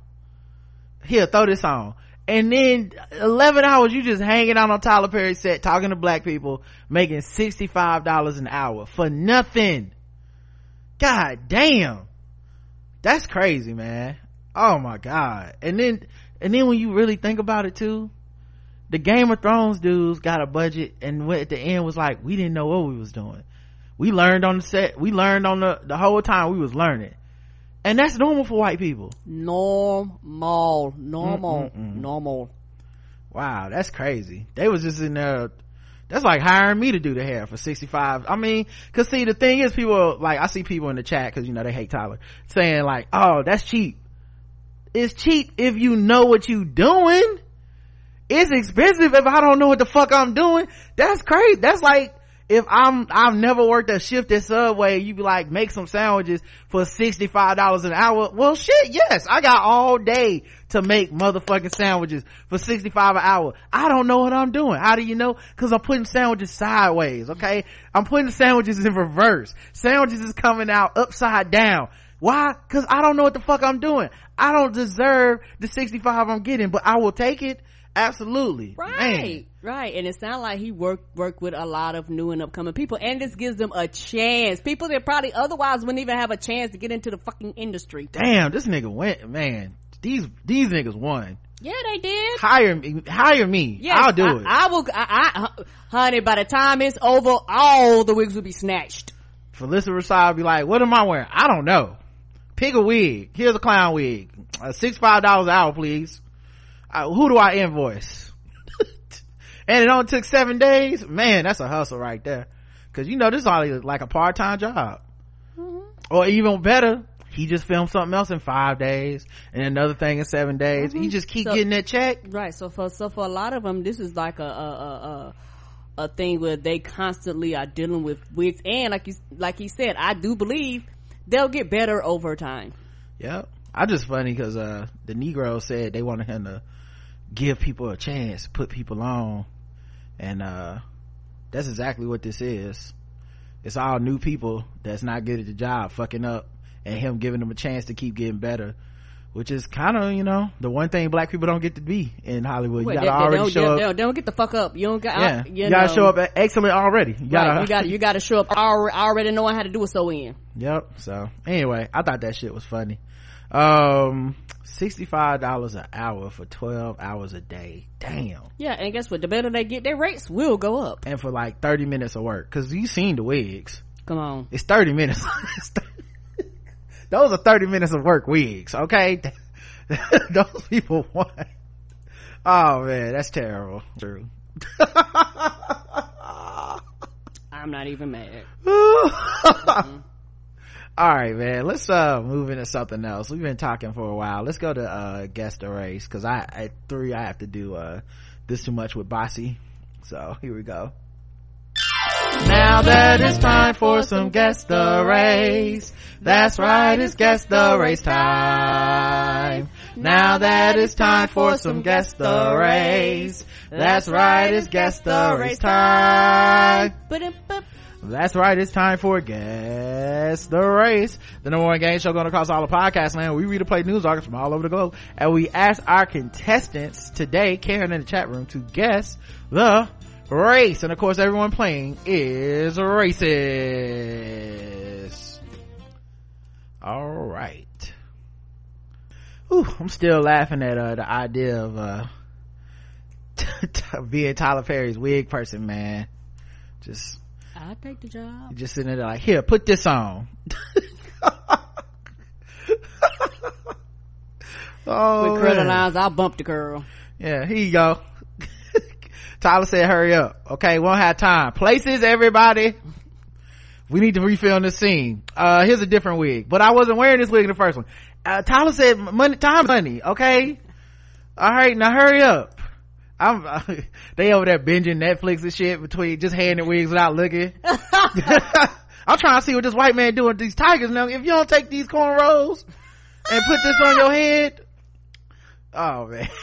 Here, throw this on. And then 11 hours you just hanging out on Tyler Perry set talking to black people making $65 an hour for nothing. God damn. That's crazy, man. Oh my god. And then, and then when you really think about it too, the Game of Thrones dudes got a budget and at the end was like, we didn't know what we was doing. We learned on the set. We learned on the, the whole time we was learning. And that's normal for white people. Normal, normal, Mm-mm-mm. normal. Wow, that's crazy. They was just in there. That's like hiring me to do the hair for 65. I mean, cause see, the thing is people, like, I see people in the chat, cause you know, they hate Tyler, saying like, oh, that's cheap. It's cheap if you know what you doing. It's expensive if I don't know what the fuck I'm doing. That's crazy. That's like, if I'm, I've never worked a shift at Subway, you be like, make some sandwiches for $65 an hour. Well shit, yes, I got all day to make motherfucking sandwiches for 65 an hour. I don't know what I'm doing. How do you know? Cause I'm putting sandwiches sideways, okay? I'm putting sandwiches in reverse. Sandwiches is coming out upside down. Why? Cause I don't know what the fuck I'm doing. I don't deserve the 65 I'm getting, but I will take it. Absolutely. Right, Man. right. And it sounds like he worked worked with a lot of new and upcoming people, and this gives them a chance. People that probably otherwise wouldn't even have a chance to get into the fucking industry. Damn, this nigga went, man. These, these niggas won. Yeah, they did. Hire me, hire me. Yes, I'll do I, it. I will. I, I, honey, by the time it's over, all the wigs will be snatched. Phylicia Rashad be like, what am I wearing? I don't know. Pick a wig. Here's a clown wig. Uh, six, five dollars an hour, please. Who do I invoice? and it only took seven days. Man, that's a hustle right there. Cause you know, this is only like a part-time job. Mm-hmm. Or even better, he just filmed something else in five days and another thing in seven days Mm-hmm. he just keep So- getting that check Right. So for so for a lot of them, this is like a a a, a, a thing where they constantly are dealing with wigs, and like you like he said, I do believe they'll get better over time. Yep. I just funny because uh the Negro said they wanted him to give people a chance, put people on, and uh that's exactly what this is. It's all new people that's not good at the job, fucking up, and him giving them a chance to keep getting better. Which is kind of, you know, the one thing black people don't get to be in Hollywood. You gotta they already don't, show they, up. they don't, get the fuck up. You don't got. yeah, you, you, gotta know. show up excellent already. You gotta, Right, you gotta. you got to show up already, already knowing how to do a sew in. Yep. So anyway, I thought that shit was funny. Um, sixty-five dollars an hour for twelve hours a day. Damn. Yeah, and guess what? The better they get, their rates will go up. And for like thirty minutes of work, because you seen the wigs. Come on. It's thirty minutes. Those are thirty minutes of work wigs. Okay, those people want. Oh man, that's terrible. True. I'm not even mad. All right, man. Let's uh move into something else. We've been talking for a while. Let's go to uh guest the race because I at three I have to do uh this too much with Bossy. So here we go. Now that it's time for some guest the race. That's right, it's guest the race time. Now that it's time for some guest the race. That's right, it's guest the race time. That's right. It's time for Guess the Race, the number one game show going across all the podcast land. We read and play news articles from all over the globe, and we ask our contestants today, Karen in the chat room, to guess the race. And of course, everyone playing is racist. All right. Ooh, I'm still laughing at uh, the idea of uh, being Tyler Perry's wig person, man. Just I'll take the job. just sitting there like, here, put this on. oh, With curly man. lines, I'll bump the girl. Yeah, here you go. Tyler said, hurry up. Okay, we won't have time. Places, everybody. We need to refilm this scene. Uh, here's a different wig. But I wasn't wearing this wig in the first one. Uh, Tyler said, money, time, money, okay? Alright, now hurry up. I'm, they over there binging Netflix and shit between just handing wigs without looking. I'm trying to see what this white man doing with these tigers now. If you don't take these cornrows and put this on your head, oh man.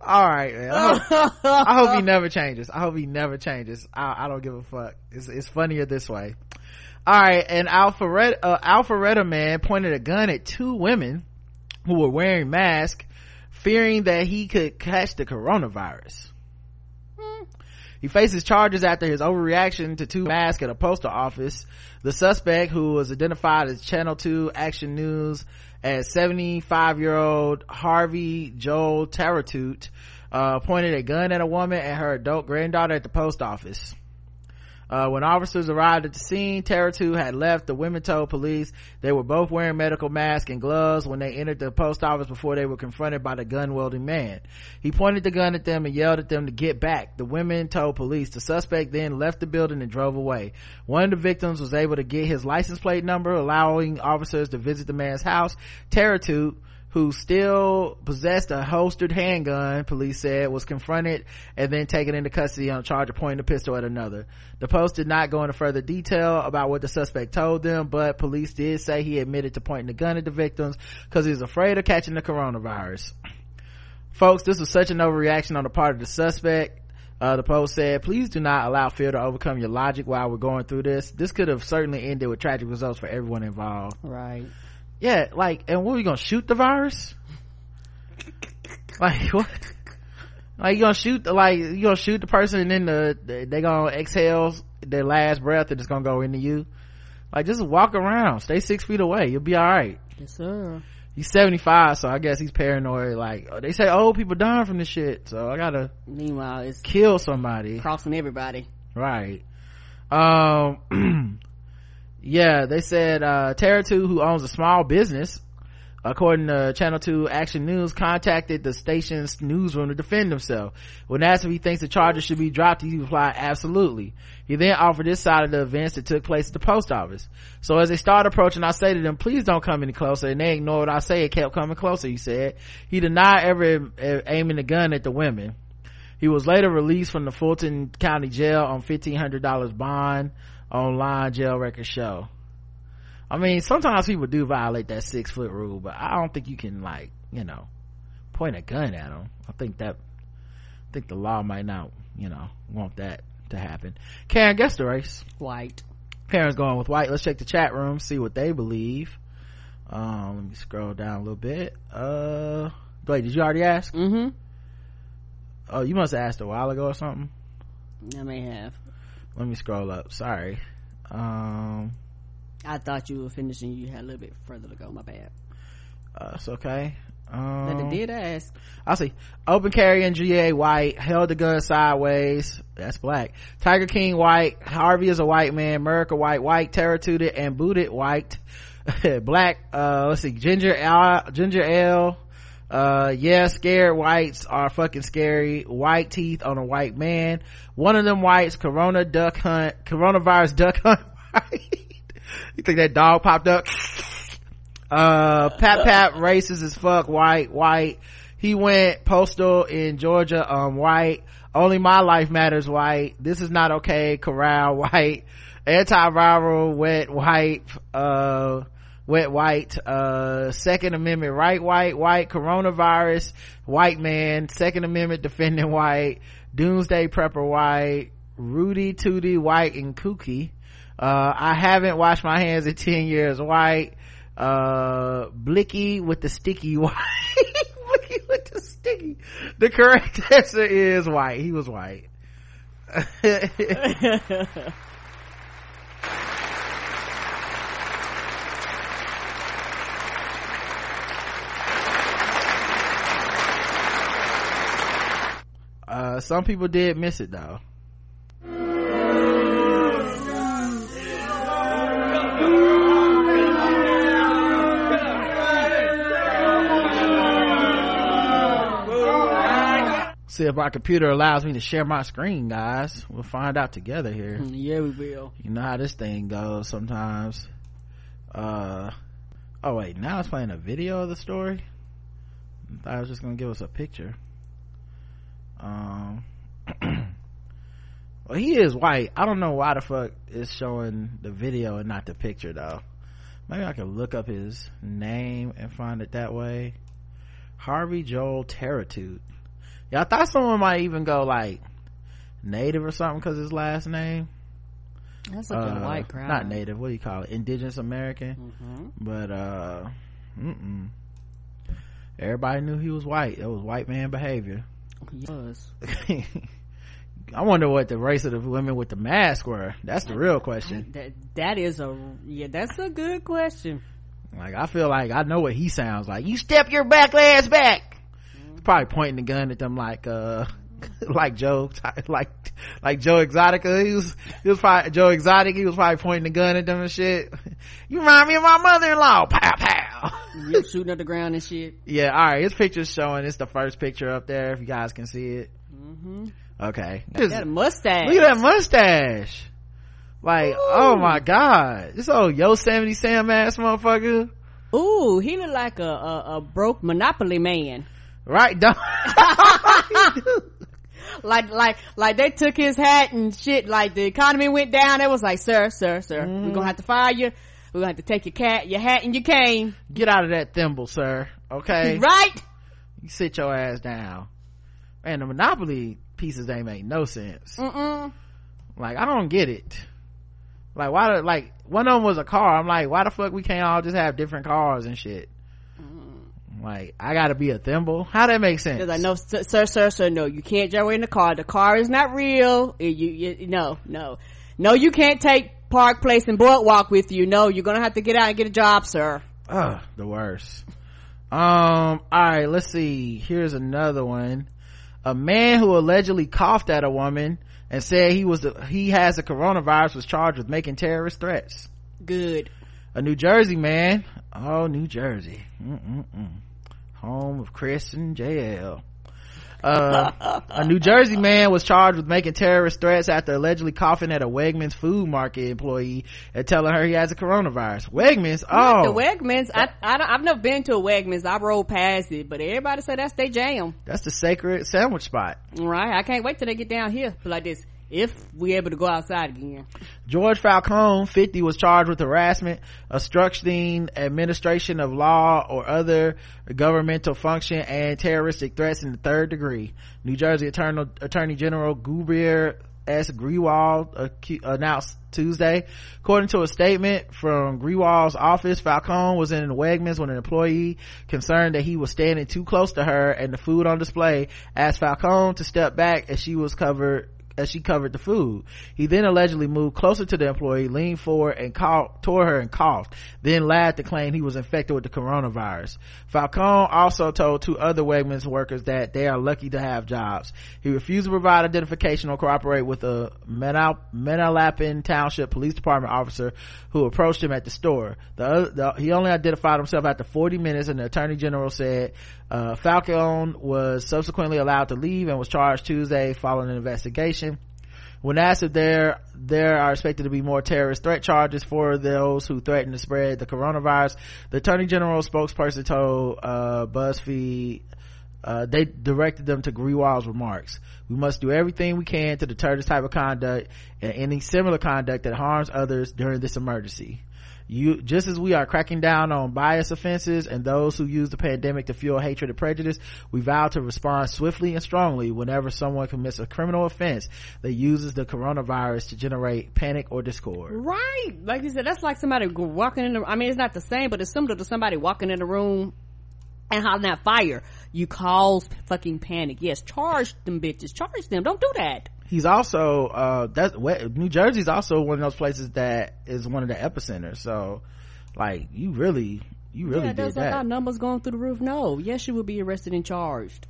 All right, man. I hope, I hope he never changes. I hope he never changes. I, I don't give a fuck. It's, it's funnier this way. All right, and Alpharetta, uh, Alpharetta man pointed a gun at two women who were wearing masks, fearing that he could catch the coronavirus. He faces charges after his overreaction to two masks at a postal office. The suspect, who was identified as Channel 2 Action News as 75 year old Harvey Joel Taratoot, uh, pointed a gun at a woman and her adult granddaughter at the post office. Uh, when officers arrived at the scene, Teratu had left. The women told police they were both wearing medical masks and gloves when they entered the post office before they were confronted by the gun wielding man. He pointed the gun at them and yelled at them to get back. The women told police. The suspect then left the building and drove away. One of the victims was able to get his license plate number, allowing officers to visit the man's house. Teratu, who still possessed a holstered handgun, police said, was confronted and then taken into custody on a charge of pointing a pistol at another. The post did not go into further detail about what the suspect told them, but police did say he admitted to pointing the gun at the victims because he was afraid of catching the coronavirus. Folks, this was such an overreaction on the part of the suspect. Uh, the post said, please do not allow fear to overcome your logic while we're going through this. This could have certainly ended with tragic results for everyone involved Right. Yeah like and what are we gonna shoot the virus? Like what? Like you gonna shoot the like you gonna shoot the person and then the they gonna exhale their last breath and it's gonna go into you? Like just walk around. Stay six feet away. You'll be all right. Yes, sir. he's 75 so i guess he's paranoid. Like they say old people dying from this shit so i gotta Meanwhile, it's kill somebody. crossing everybody. right. Um yeah they said uh Teratu, who owns a small business according to Channel 2 Action News, contacted the station's newsroom to defend himself. When asked if he thinks the charges should be dropped, he replied, absolutely. He then offered this side of the events that took place at the post office. So as they started approaching, I say to them, please don't come any closer. And they ignored what I say. It kept coming closer, he said. He denied ever aiming the gun at the women. He was later released from the Fulton County Jail on $1,500 bond online jail record show. I mean, sometimes people do violate that six foot rule, but I don't think you can like, you know, point a gun at them. I think that, I think the law might not, you know, want that to happen. Karen, guess the race. White. Karen's going with white. Let's check the chat room, see what they believe. Um, let me scroll down a little bit. Uh, wait, did you already ask? Mm-hmm. Oh, you must have asked a while ago or something. I may have. Let me scroll up. Sorry. Um, I thought you were finishing. You had a little bit further to go. My bad. Uh, it's okay. Um, but they did ask. I see. Open carry and GA white, held the gun sideways. That's black. Tiger King white. Harvey is a white man. America white, white, terror tooted and booted white. black, uh, let's see. Ginger L, Ginger L. Uh, yeah, scared whites are fucking scary. White teeth on a white man. One of them whites, Corona duck hunt, coronavirus duck hunt you think that dog popped up? Uh, Pat Pat racist as fuck, white, white. He went postal in Georgia, um, white. Only my life matters, white. This is not okay, corral, white. Antiviral, wet, white, uh, wet white, uh, second amendment, right, white, white, coronavirus, white man, second amendment defending white, doomsday prepper white, Rudy Tooty white and kooky, uh, I haven't washed my hands in 10 years. White, uh, Blicky with the sticky white. Blicky with the sticky. The correct answer is white. He was white. uh, some people did miss it though. see if my computer allows me to share my screen guys we'll find out together here. Yeah we will. You know how this thing goes sometimes. Uh oh wait now it's playing a video of the story? I thought I was just gonna give us a picture um well he is white I don't know why the fuck is showing the video and not the picture though maybe I can look up his name and find it that way Harvey Joel Taratoot yeah, I thought someone might even go like native or something because his last name. That's such uh, a white crowd. Not native. What do you call it? Indigenous American. Mm-hmm. But uh, mm-mm. everybody knew he was white. It was white man behavior. Was. I wonder what the race of the women with the mask were. That's the real question. That that is a yeah. That's a good question. Like I feel like I know what he sounds like. You step your back ass back probably pointing the gun at them like uh like Joe like like Joe Exotica he was he was probably Joe Exotic he was probably pointing the gun at them and shit you remind me of my mother-in-law pow pow you shooting at the ground and shit. Yeah all right his picture's showing. It's the first picture up there if you guys can see it. Mm-hmm. okay. Got that mustache. look at that mustache. Like Ooh. oh my god. This old Yosemite Sam ass motherfucker. Ooh, he look like a, a, a broke Monopoly man. Right like like like they took his hat and shit like the economy went down. It was like sir sir sir mm. we're gonna mm-hmm. have to fire you we're gonna have to take your cat your hat and your cane. Get out of that thimble sir. Okay? Right? You sit your ass down. And the monopoly pieces they make no sense. Mm-mm. like i don't get it. Like why like one of them was a car. I'm like why the fuck we can't all just have different cars and shit? Mm. Like i gotta be a thimble? How that make sense? Like no sir sir sir no you can't drive away in the car. The car is not real. You, you no no. No you can't take park place and boardwalk with you. No you're gonna have to get out and get a job sir. Ugh, the worst. Um all right let's see. Here's another one. A man who allegedly coughed at a woman and said he was the, he has the coronavirus was charged with making terrorist threats. Good. A new jersey man. Oh new jersey. Mm-mm-mm. home of chris and jl uh, a New Jersey man was charged with making terrorist threats after allegedly coughing at a Wegmans food market employee and telling her he has a coronavirus. Wegmans, oh, the Wegmans. I, I have never been to a Wegmans. I rode past it, but everybody said that's their jam. That's the sacred sandwich spot. Right. I can't wait till they get down here like this if we able to go outside again. George Falcone, 50, was charged with harassment, obstructing administration of law or other governmental function and terroristic threats in the third degree. New Jersey Attorney, Attorney General Gurbir S. Grewal uh, announced Tuesday. According to a statement from Grewal's office, Falcone was in Wegmans when an employee concerned that he was standing too close to her and the food on display asked Falcone to step back as she was covered as she covered the food. He then allegedly moved closer to the employee, leaned forward and tore her and coughed, then lied to claim he was infected with the coronavirus. Falcone also told two other Wegmans workers that they are lucky to have jobs. He refused to provide identification or cooperate with a Manalapan Township Police Department officer who approached him at the store. The, the, he only identified himself after 40 minutes and the attorney general said uh, Falcone was subsequently allowed to leave and was charged Tuesday following an investigation. When asked if there there are expected to be more terrorist threat charges for those who threaten to spread the coronavirus, the Attorney General spokesperson told uh, BuzzFeed uh, they directed them to Grewal's remarks. We must do everything we can to deter this type of conduct and any similar conduct that harms others during this emergency you just as we are cracking down on bias offenses and those who use the pandemic to fuel hatred and prejudice we vow to respond swiftly and strongly whenever someone commits a criminal offense that uses the coronavirus to generate panic or discord. Right. Like you said that's like somebody walking in the i mean it's not the same but it's similar to somebody walking in the room and hollering that fire. You cause fucking panic. Yes charge them bitches. Charge them. Don't do that he's also uh that's new jersey's also one of those places that is one of the epicenters. So like you really you really yeah, did that. our numbers going through the roof. No yes you will be arrested and charged.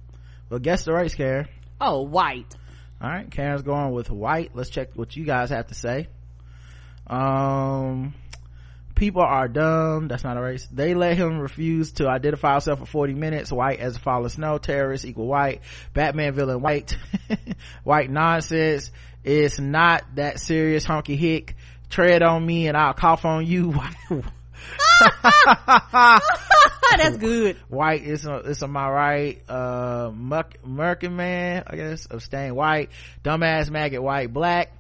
Well guess the race karen. Oh white. All right karen's going with white. Let's check what you guys have to say. Um people are dumb. That's not a race. They let him refuse to identify himself for 40 minutes white as a fall of snow terrorist equal white batman villain white white nonsense. It's not that serious honky hick. Tread on me and i'll cough on you. That's good. White is a, it's a my right uh muck merkin man i guess abstain white dumbass maggot white black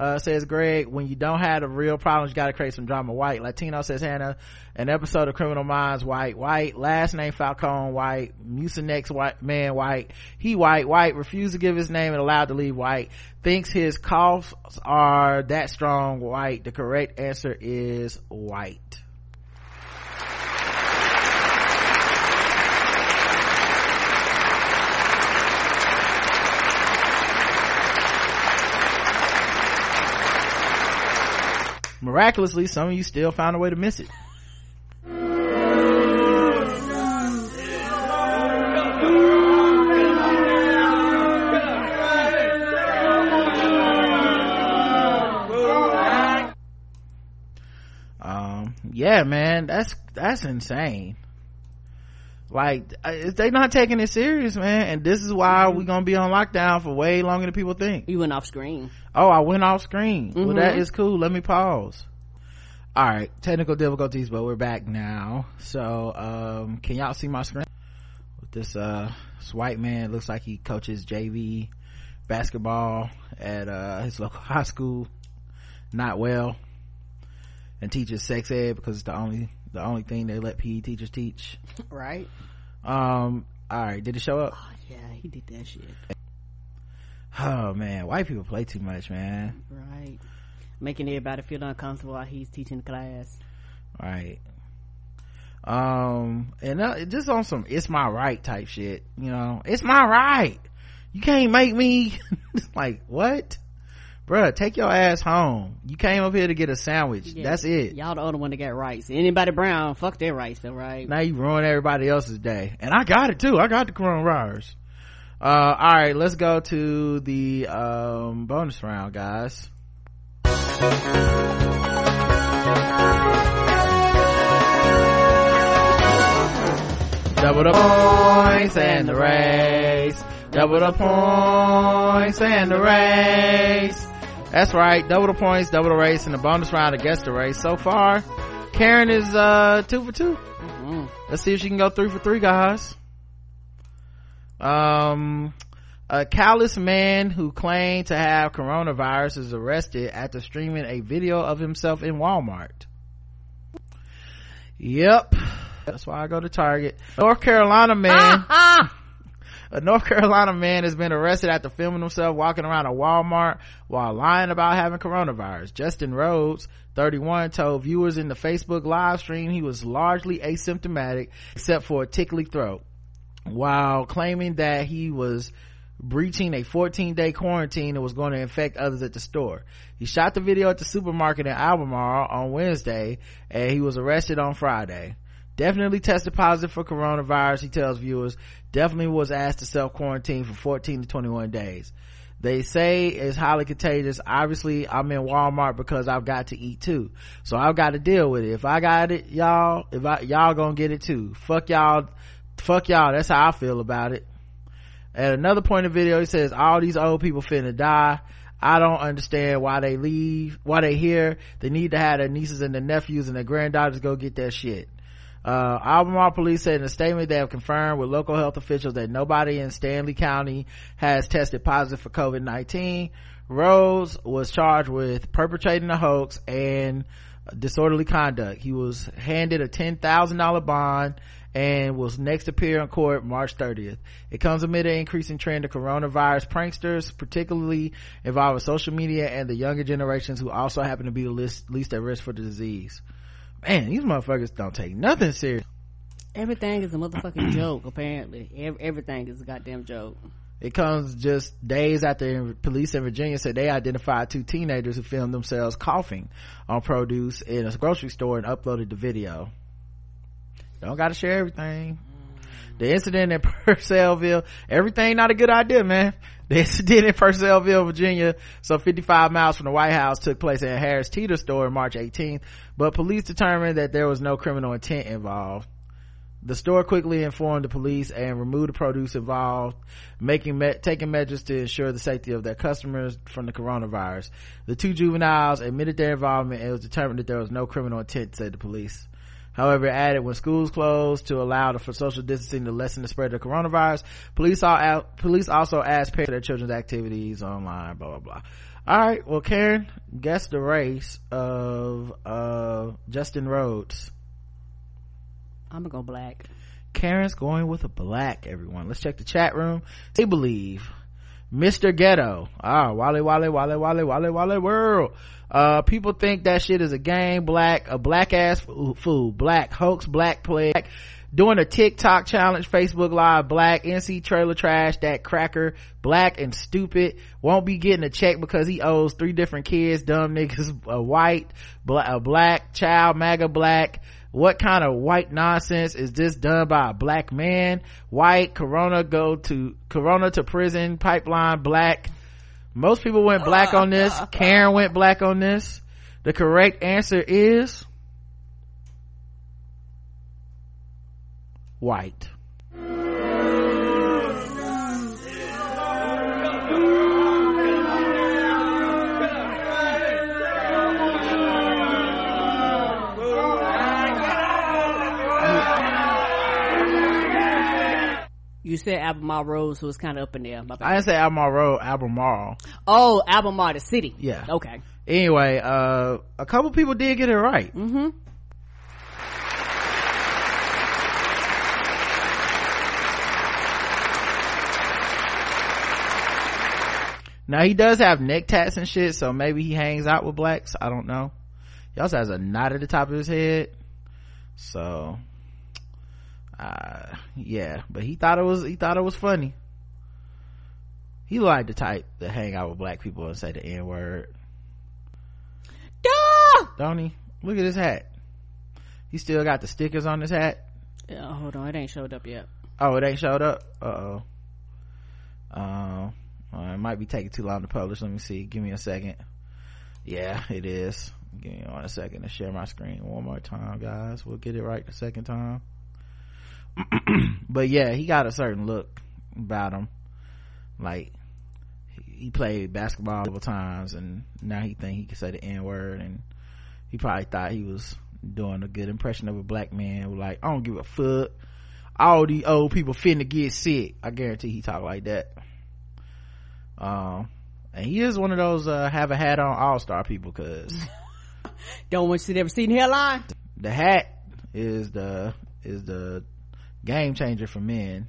uh, says Greg, when you don't have the real problems, you gotta create some drama. White. Latino says Hannah. An episode of Criminal Minds, white. White. Last name Falcone, white. Mucinex, white. Man, white. He white. White. Refused to give his name and allowed to leave white. Thinks his coughs are that strong, white. The correct answer is white. Miraculously some of you still found a way to miss it. Um yeah man that's that's insane like they not taking it serious man and this is why we're gonna be on lockdown for way longer than people think. You went off screen. Oh i went off screen. Mm-hmm. well that mm-hmm. cool. Let me pause. All right technical difficulties but we're back now. So um can y'all see my screen? With this uh this white man looks like he coaches jv basketball at uh his local high school. Not well. And teaches sex ed because it's the only the only thing they let PE teachers teach. Right. Um, all right. Did it show up? Oh, yeah, he did that shit. Oh man, white people play too much, man. Right. Making everybody feel uncomfortable while he's teaching class. Right. Um, and uh, just on some it's my right type shit, you know, it's my right. You can't make me like what? Bruh take your ass home. You came up here to get a sandwich. Yeah. that's it. Y'all the only one that got rice. Anybody brown fuck their rice though right? Now you ruin everybody else's day. And i got it too. I got the coronavirus uh all right let's go to the um bonus round guys. Double the points and the race. Double the points and the race. That's right. Double the points, double the race, and the bonus round against the race. So far, Karen is, uh, two for 2 Mm-hmm. Let's see if she can go three for three, guys. Um, a callous man who claimed to have coronavirus is arrested after streaming a video of himself in Walmart. Yep. That's why I go to Target. North Carolina man. A North Carolina man has been arrested after filming himself walking around a Walmart while lying about having coronavirus. Justin Rhodes, 31, told viewers in the Facebook live stream he was largely asymptomatic except for a tickly throat while claiming that he was breaching a 14 day quarantine and was going to infect others at the store. He shot the video at the supermarket in Albemarle on Wednesday and he was arrested on Friday. Definitely tested positive for coronavirus, he tells viewers. Definitely was asked to self quarantine for 14 to 21 days. They say it's highly contagious. Obviously, I'm in Walmart because I've got to eat too. So I've got to deal with it. If I got it, y'all, if I, y'all gonna get it too. Fuck y'all, fuck y'all. That's how I feel about it. At another point of video, he says, all these old people finna die. I don't understand why they leave, why they here. They need to have their nieces and their nephews and their granddaughters go get their shit. Uh, Albemarle police said in a statement they have confirmed with local health officials that nobody in Stanly County has tested positive for COVID-19. Rose was charged with perpetrating a hoax and disorderly conduct. He was handed a $10,000 bond and will next appear in court March 30th. It comes amid an increasing trend of coronavirus pranksters, particularly involving social media and the younger generations who also happen to be the least, least at risk for the disease. Man, these motherfuckers don't take nothing serious. Everything is a motherfucking joke, apparently. Ev- everything is a goddamn joke. It comes just days after police in Virginia said they identified two teenagers who filmed themselves coughing on produce in a grocery store and uploaded the video. Don't gotta share everything. The incident in Purcellville, everything not a good idea, man. The incident in Purcellville, Virginia, so 55 miles from the White House took place at Harris Teeter store on March 18th, but police determined that there was no criminal intent involved. The store quickly informed the police and removed the produce involved, making me- taking measures to ensure the safety of their customers from the coronavirus. The two juveniles admitted their involvement and it was determined that there was no criminal intent, said the police. However, it added when schools closed to allow for social distancing to lessen the spread of coronavirus, police, all, police also asked parents their children's activities online, blah, blah, blah. All right. Well, Karen, guess the race of, uh, Justin Rhodes. I'm gonna go black. Karen's going with a black, everyone. Let's check the chat room. They believe Mr. Ghetto. Ah, Wally, Wally, Wally, Wally, Wally, Wally World. Uh, people think that shit is a game, black, a black ass fool, black hoax, black play, doing a TikTok challenge, Facebook live, black, NC trailer trash, that cracker, black and stupid, won't be getting a check because he owes three different kids, dumb niggas, a white, a black child, MAGA black, what kind of white nonsense is this done by a black man? White corona go to corona to prison pipeline black most people went black on this. Karen went black on this. The correct answer is white You said Albemarle Road, so it's kind of up in there. I didn't say albemarle road albemarle oh, Albemarle, the city. Yeah. Okay. anyway uh a couple people did get it right Mm-hmm. Now he does have neck tats and shit, so maybe he hangs out with blacks. I don't know. He also has a knot at the top of his head. So, uh, yeah, but he thought it was, he thought it was funny. He liked the type that hang out with black people and say the N word. Don't he? Look at his hat. He still got the stickers on his hat. Yeah, hold on, it ain't showed up yet. Oh, it ain't showed up? Uh-oh. Um, uh, it might be taking too long to publish. Let me see. Give me a second. Yeah, it is. Give me on a second to share my screen one more time, guys. We'll get it right the second time. but yeah he got a certain look about him. Like he played basketball several times and now he think he can say the n-word and he probably thought he was doing a good impression of a black man. Like i don't give a fuck. All these old people finna get sick. I guarantee he talk like that. Um and he is one of those uh have a hat on all-star people because don't want you to ever see the hairline. The hat is the is the game changer for men.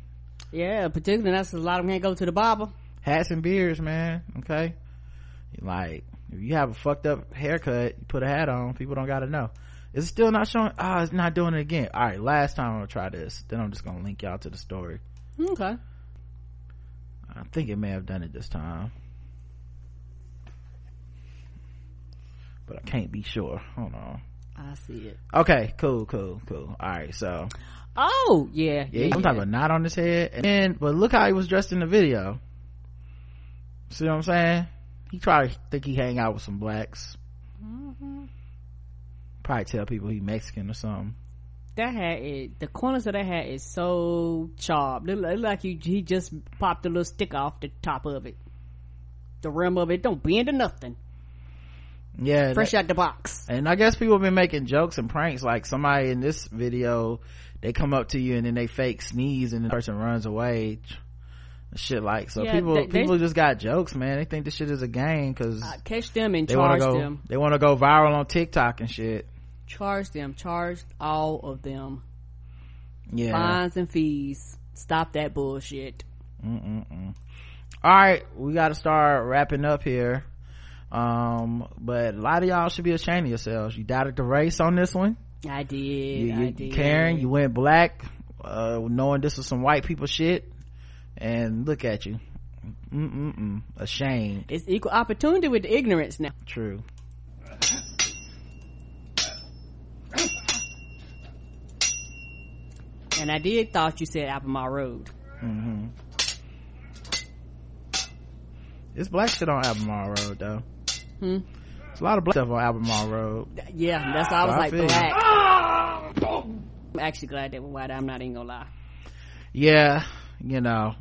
Yeah particularly that's a lot of men go to the barber. Hats and beards man okay? Like if you have a fucked up haircut you put a hat on people don't gotta know. Is it still not showing? Ah oh, it's not doing it again. All right last time i'm gonna try this. Then i'm just gonna link y'all to the story. Okay. I think it may have done it this time. But i can't be sure. Hold on. I see it. Okay cool cool cool. All right so oh yeah yeah, yeah i'm talking about knot on his head. And then but look how he was dressed in the video. See what i'm saying? He probably think he hang out with some blacks. Mm-hmm. probably tell people he mexican or something. That hat is the corners of that hat is so sharp it look like he, he just popped a little stick off the top of it. The rim of it don't bend to nothing yeah fresh that, out the box. And i guess people have been making jokes and pranks like somebody in this video they come up to you and then they fake sneeze and the person runs away shit like so yeah, people they, people just got jokes man. They think this shit is a game because uh, catch them and charge go, them. they want to go viral on tiktok and shit. Charge them. Charge all of them. Yeah. Fines and fees. Stop that bullshit. Mm-mm-mm. all right we got to start wrapping up here um but a lot of y'all should be ashamed of yourselves. You doubted the race on this one. I did you, you, I did. karen you went black uh, knowing this was some white people shit. And look at you. Mm-mm-mm. ashamed. It's equal opportunity with the ignorance now. True. And i did thought you said albemarle road. Mm-hmm. it's black shit on albemarle road though hmm it's a lot of black stuff on albemarle road. Yeah that's why i was like black. I'm actually glad that we're white. I'm not even gonna lie. Yeah you know.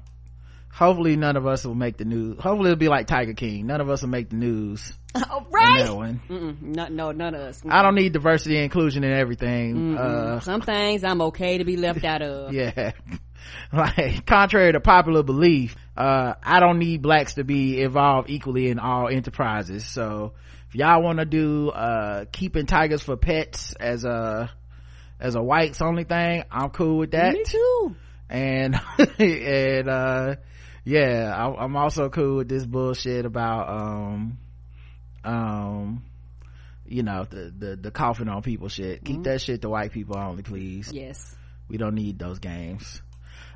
Hopefully none of us will make the news. Hopefully it'll be like tiger king. None of us will make the news oh, right? that one. No, no none of us. Mm-mm. i don't need diversity and inclusion in everything. Uh, some things i'm okay to be left out of. Yeah like contrary to popular belief uh, i don't need blacks to be involved equally in all enterprises. So if y'all want to do uh, keeping tigers for pets as a as a whites only thing i'm cool with that. Me too. And and uh yeah I, i'm also cool with this bullshit about um um you know the the, the coughing on people shit. Keep mm-hmm. that shit to white people only please. Yes. We don't need those games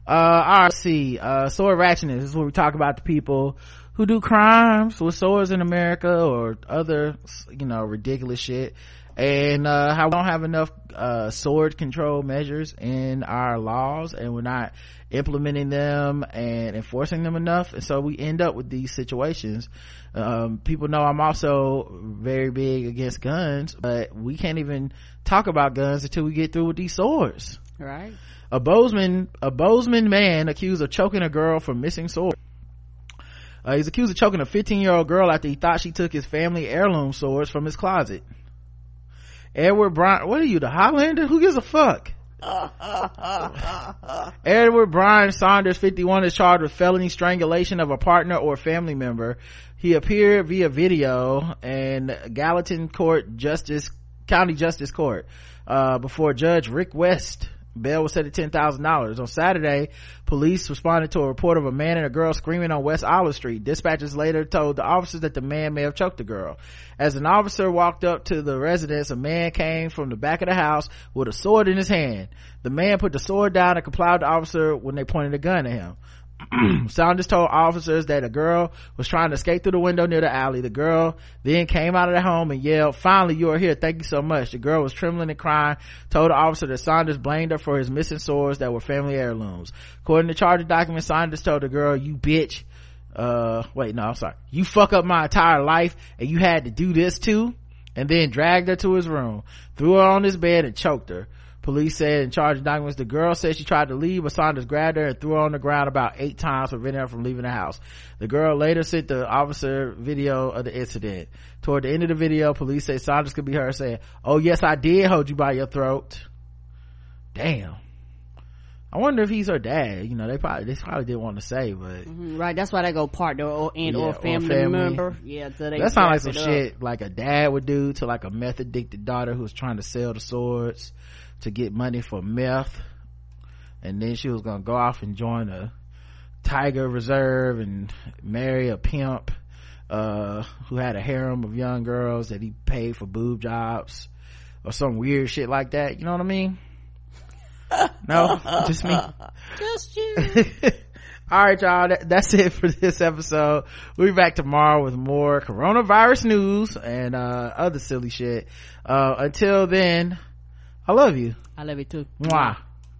uh see. Uh sword ratchetness is where we talk about the people who do crimes with swords in america or other you know ridiculous shit. And uh, how we don't have enough uh, sword control measures in our laws and we're not implementing them and enforcing them enough. And so we end up with these situations. Um, people know i'm also very big against guns but we can't even talk about guns until we get through with these swords. Right a bozeman a bozeman man accused of choking a girl for missing sword uh, he's accused of choking a 15 year old girl after he thought she took his family heirloom swords from his closet Edward Brian, what are you, the Highlander? Who gives a fuck? Edward Brian Saunders, 51, is charged with felony strangulation of a partner or family member. He appeared via video in Gallatin Court Justice, County Justice Court, uh, before Judge Rick West bail was set at $10,000. On Saturday, police responded to a report of a man and a girl screaming on West Olive Street. Dispatchers later told the officers that the man may have choked the girl. As an officer walked up to the residence, a man came from the back of the house with a sword in his hand. The man put the sword down and complied with the officer when they pointed a gun at him. Saunders told officers that a girl was trying to escape through the window near the alley. The girl then came out of the home and yelled, finally you are here. Thank you so much. The girl was trembling and crying, told the officer that Saunders blamed her for his missing swords that were family heirlooms. According to charging documents, Saunders told the girl, you bitch. Uh, wait, no, I'm sorry. You fuck up my entire life and you had to do this too? And then dragged her to his room, threw her on his bed and choked her. Police said in charge of documents, the girl said she tried to leave, but Saunders grabbed her and threw her on the ground about eight times, preventing her from leaving the house. The girl later sent the officer video of the incident. Toward the end of the video, police say Saunders could be heard saying, oh yes, I did hold you by your throat. Damn. I wonder if he's her dad. You know, they probably they probably didn't want to say, but mm-hmm, right. That's why they go partner or and Yeah, or or family, family. member. Yeah, so that sounds like some shit like a dad would do to like a meth addicted daughter who's trying to sell the swords to get money for meth. And then she was gonna go off and join a tiger reserve and marry a pimp uh who had a harem of young girls that he paid for boob jobs or some weird shit like that. You know what i mean? No? Just me? Just you. all right y'all. That, that's it for this episode. We'll be back tomorrow with more coronavirus news and uh other silly shit. Uh until then i love you I love you too. Mwah.